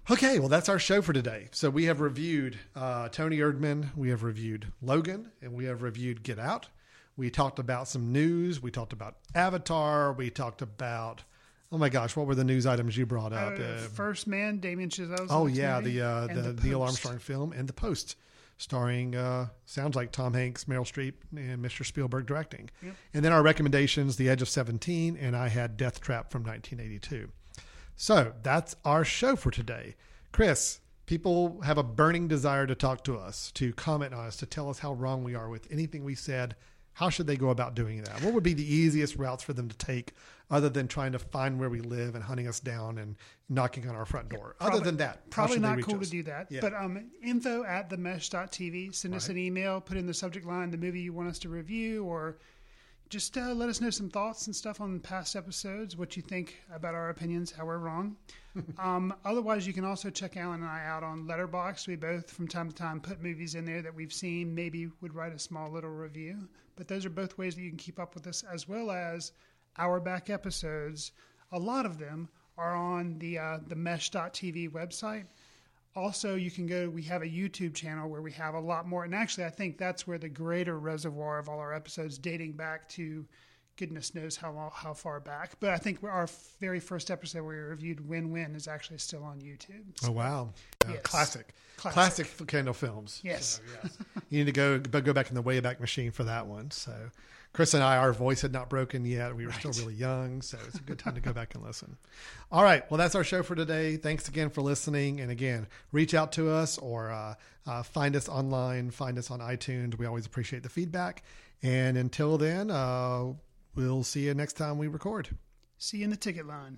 Okay, well, that's our show for today. So we have reviewed uh, Toni Erdmann, we have reviewed Logan, and we have reviewed Get Out. We talked about some news. We talked about Avatar. We talked about, oh my gosh, what were the news items you brought up? Uh, Uh, First Man, Damien Chazelle's. oh yeah, movie, the uh, and the, Neil Armstrong film and The Post, starring uh, sounds like Tom Hanks, Meryl Streep, and Mr. Spielberg directing. Yep. And then our recommendations: The Edge of Seventeen, and I had Deathtrap from 1982. So that's our show for today. Chris, people have a burning desire to talk to us, to comment on us, to tell us how wrong we are with anything we said. How should they go about doing that? What would be the easiest routes for them to take other than trying to find where we live and hunting us down and knocking on our front door? other Probably- than that, probably not cool us? to do that. Yeah. But um, info at themesh.tv. Send us an email, put in the subject line the movie you want us to review, or just uh, let us know some thoughts and stuff on past episodes, what you think about our opinions, how we're wrong. um, otherwise, you can also check Alan and I out on Letterboxd. We both, from time to time, put movies in there that we've seen, maybe would write a small little review. But those are both ways that you can keep up with us, as well as our back episodes. A lot of them are on the uh, the Mesh.tv website. Also, you can go. We have a YouTube channel where we have a lot more, and actually, I think that's where the greater reservoir of all our episodes, dating back to goodness knows how long, how far back. But I think our very first episode where we reviewed Win Win is actually still on YouTube. Oh wow! Uh, Yes. Classic. Classic. classic, Kendall films. Yes. So, yes. you need to go go back in the Wayback Machine for that one. So, Chris and I, our voice had not broken yet. We were still really young, so it's a good time to go back and listen. All right, well, that's our show for today. Thanks again for listening, and again, reach out to us or uh, uh, find us online, find us on iTunes. We always appreciate the feedback. And until then, uh, we'll see you next time we record. See you in the ticket line.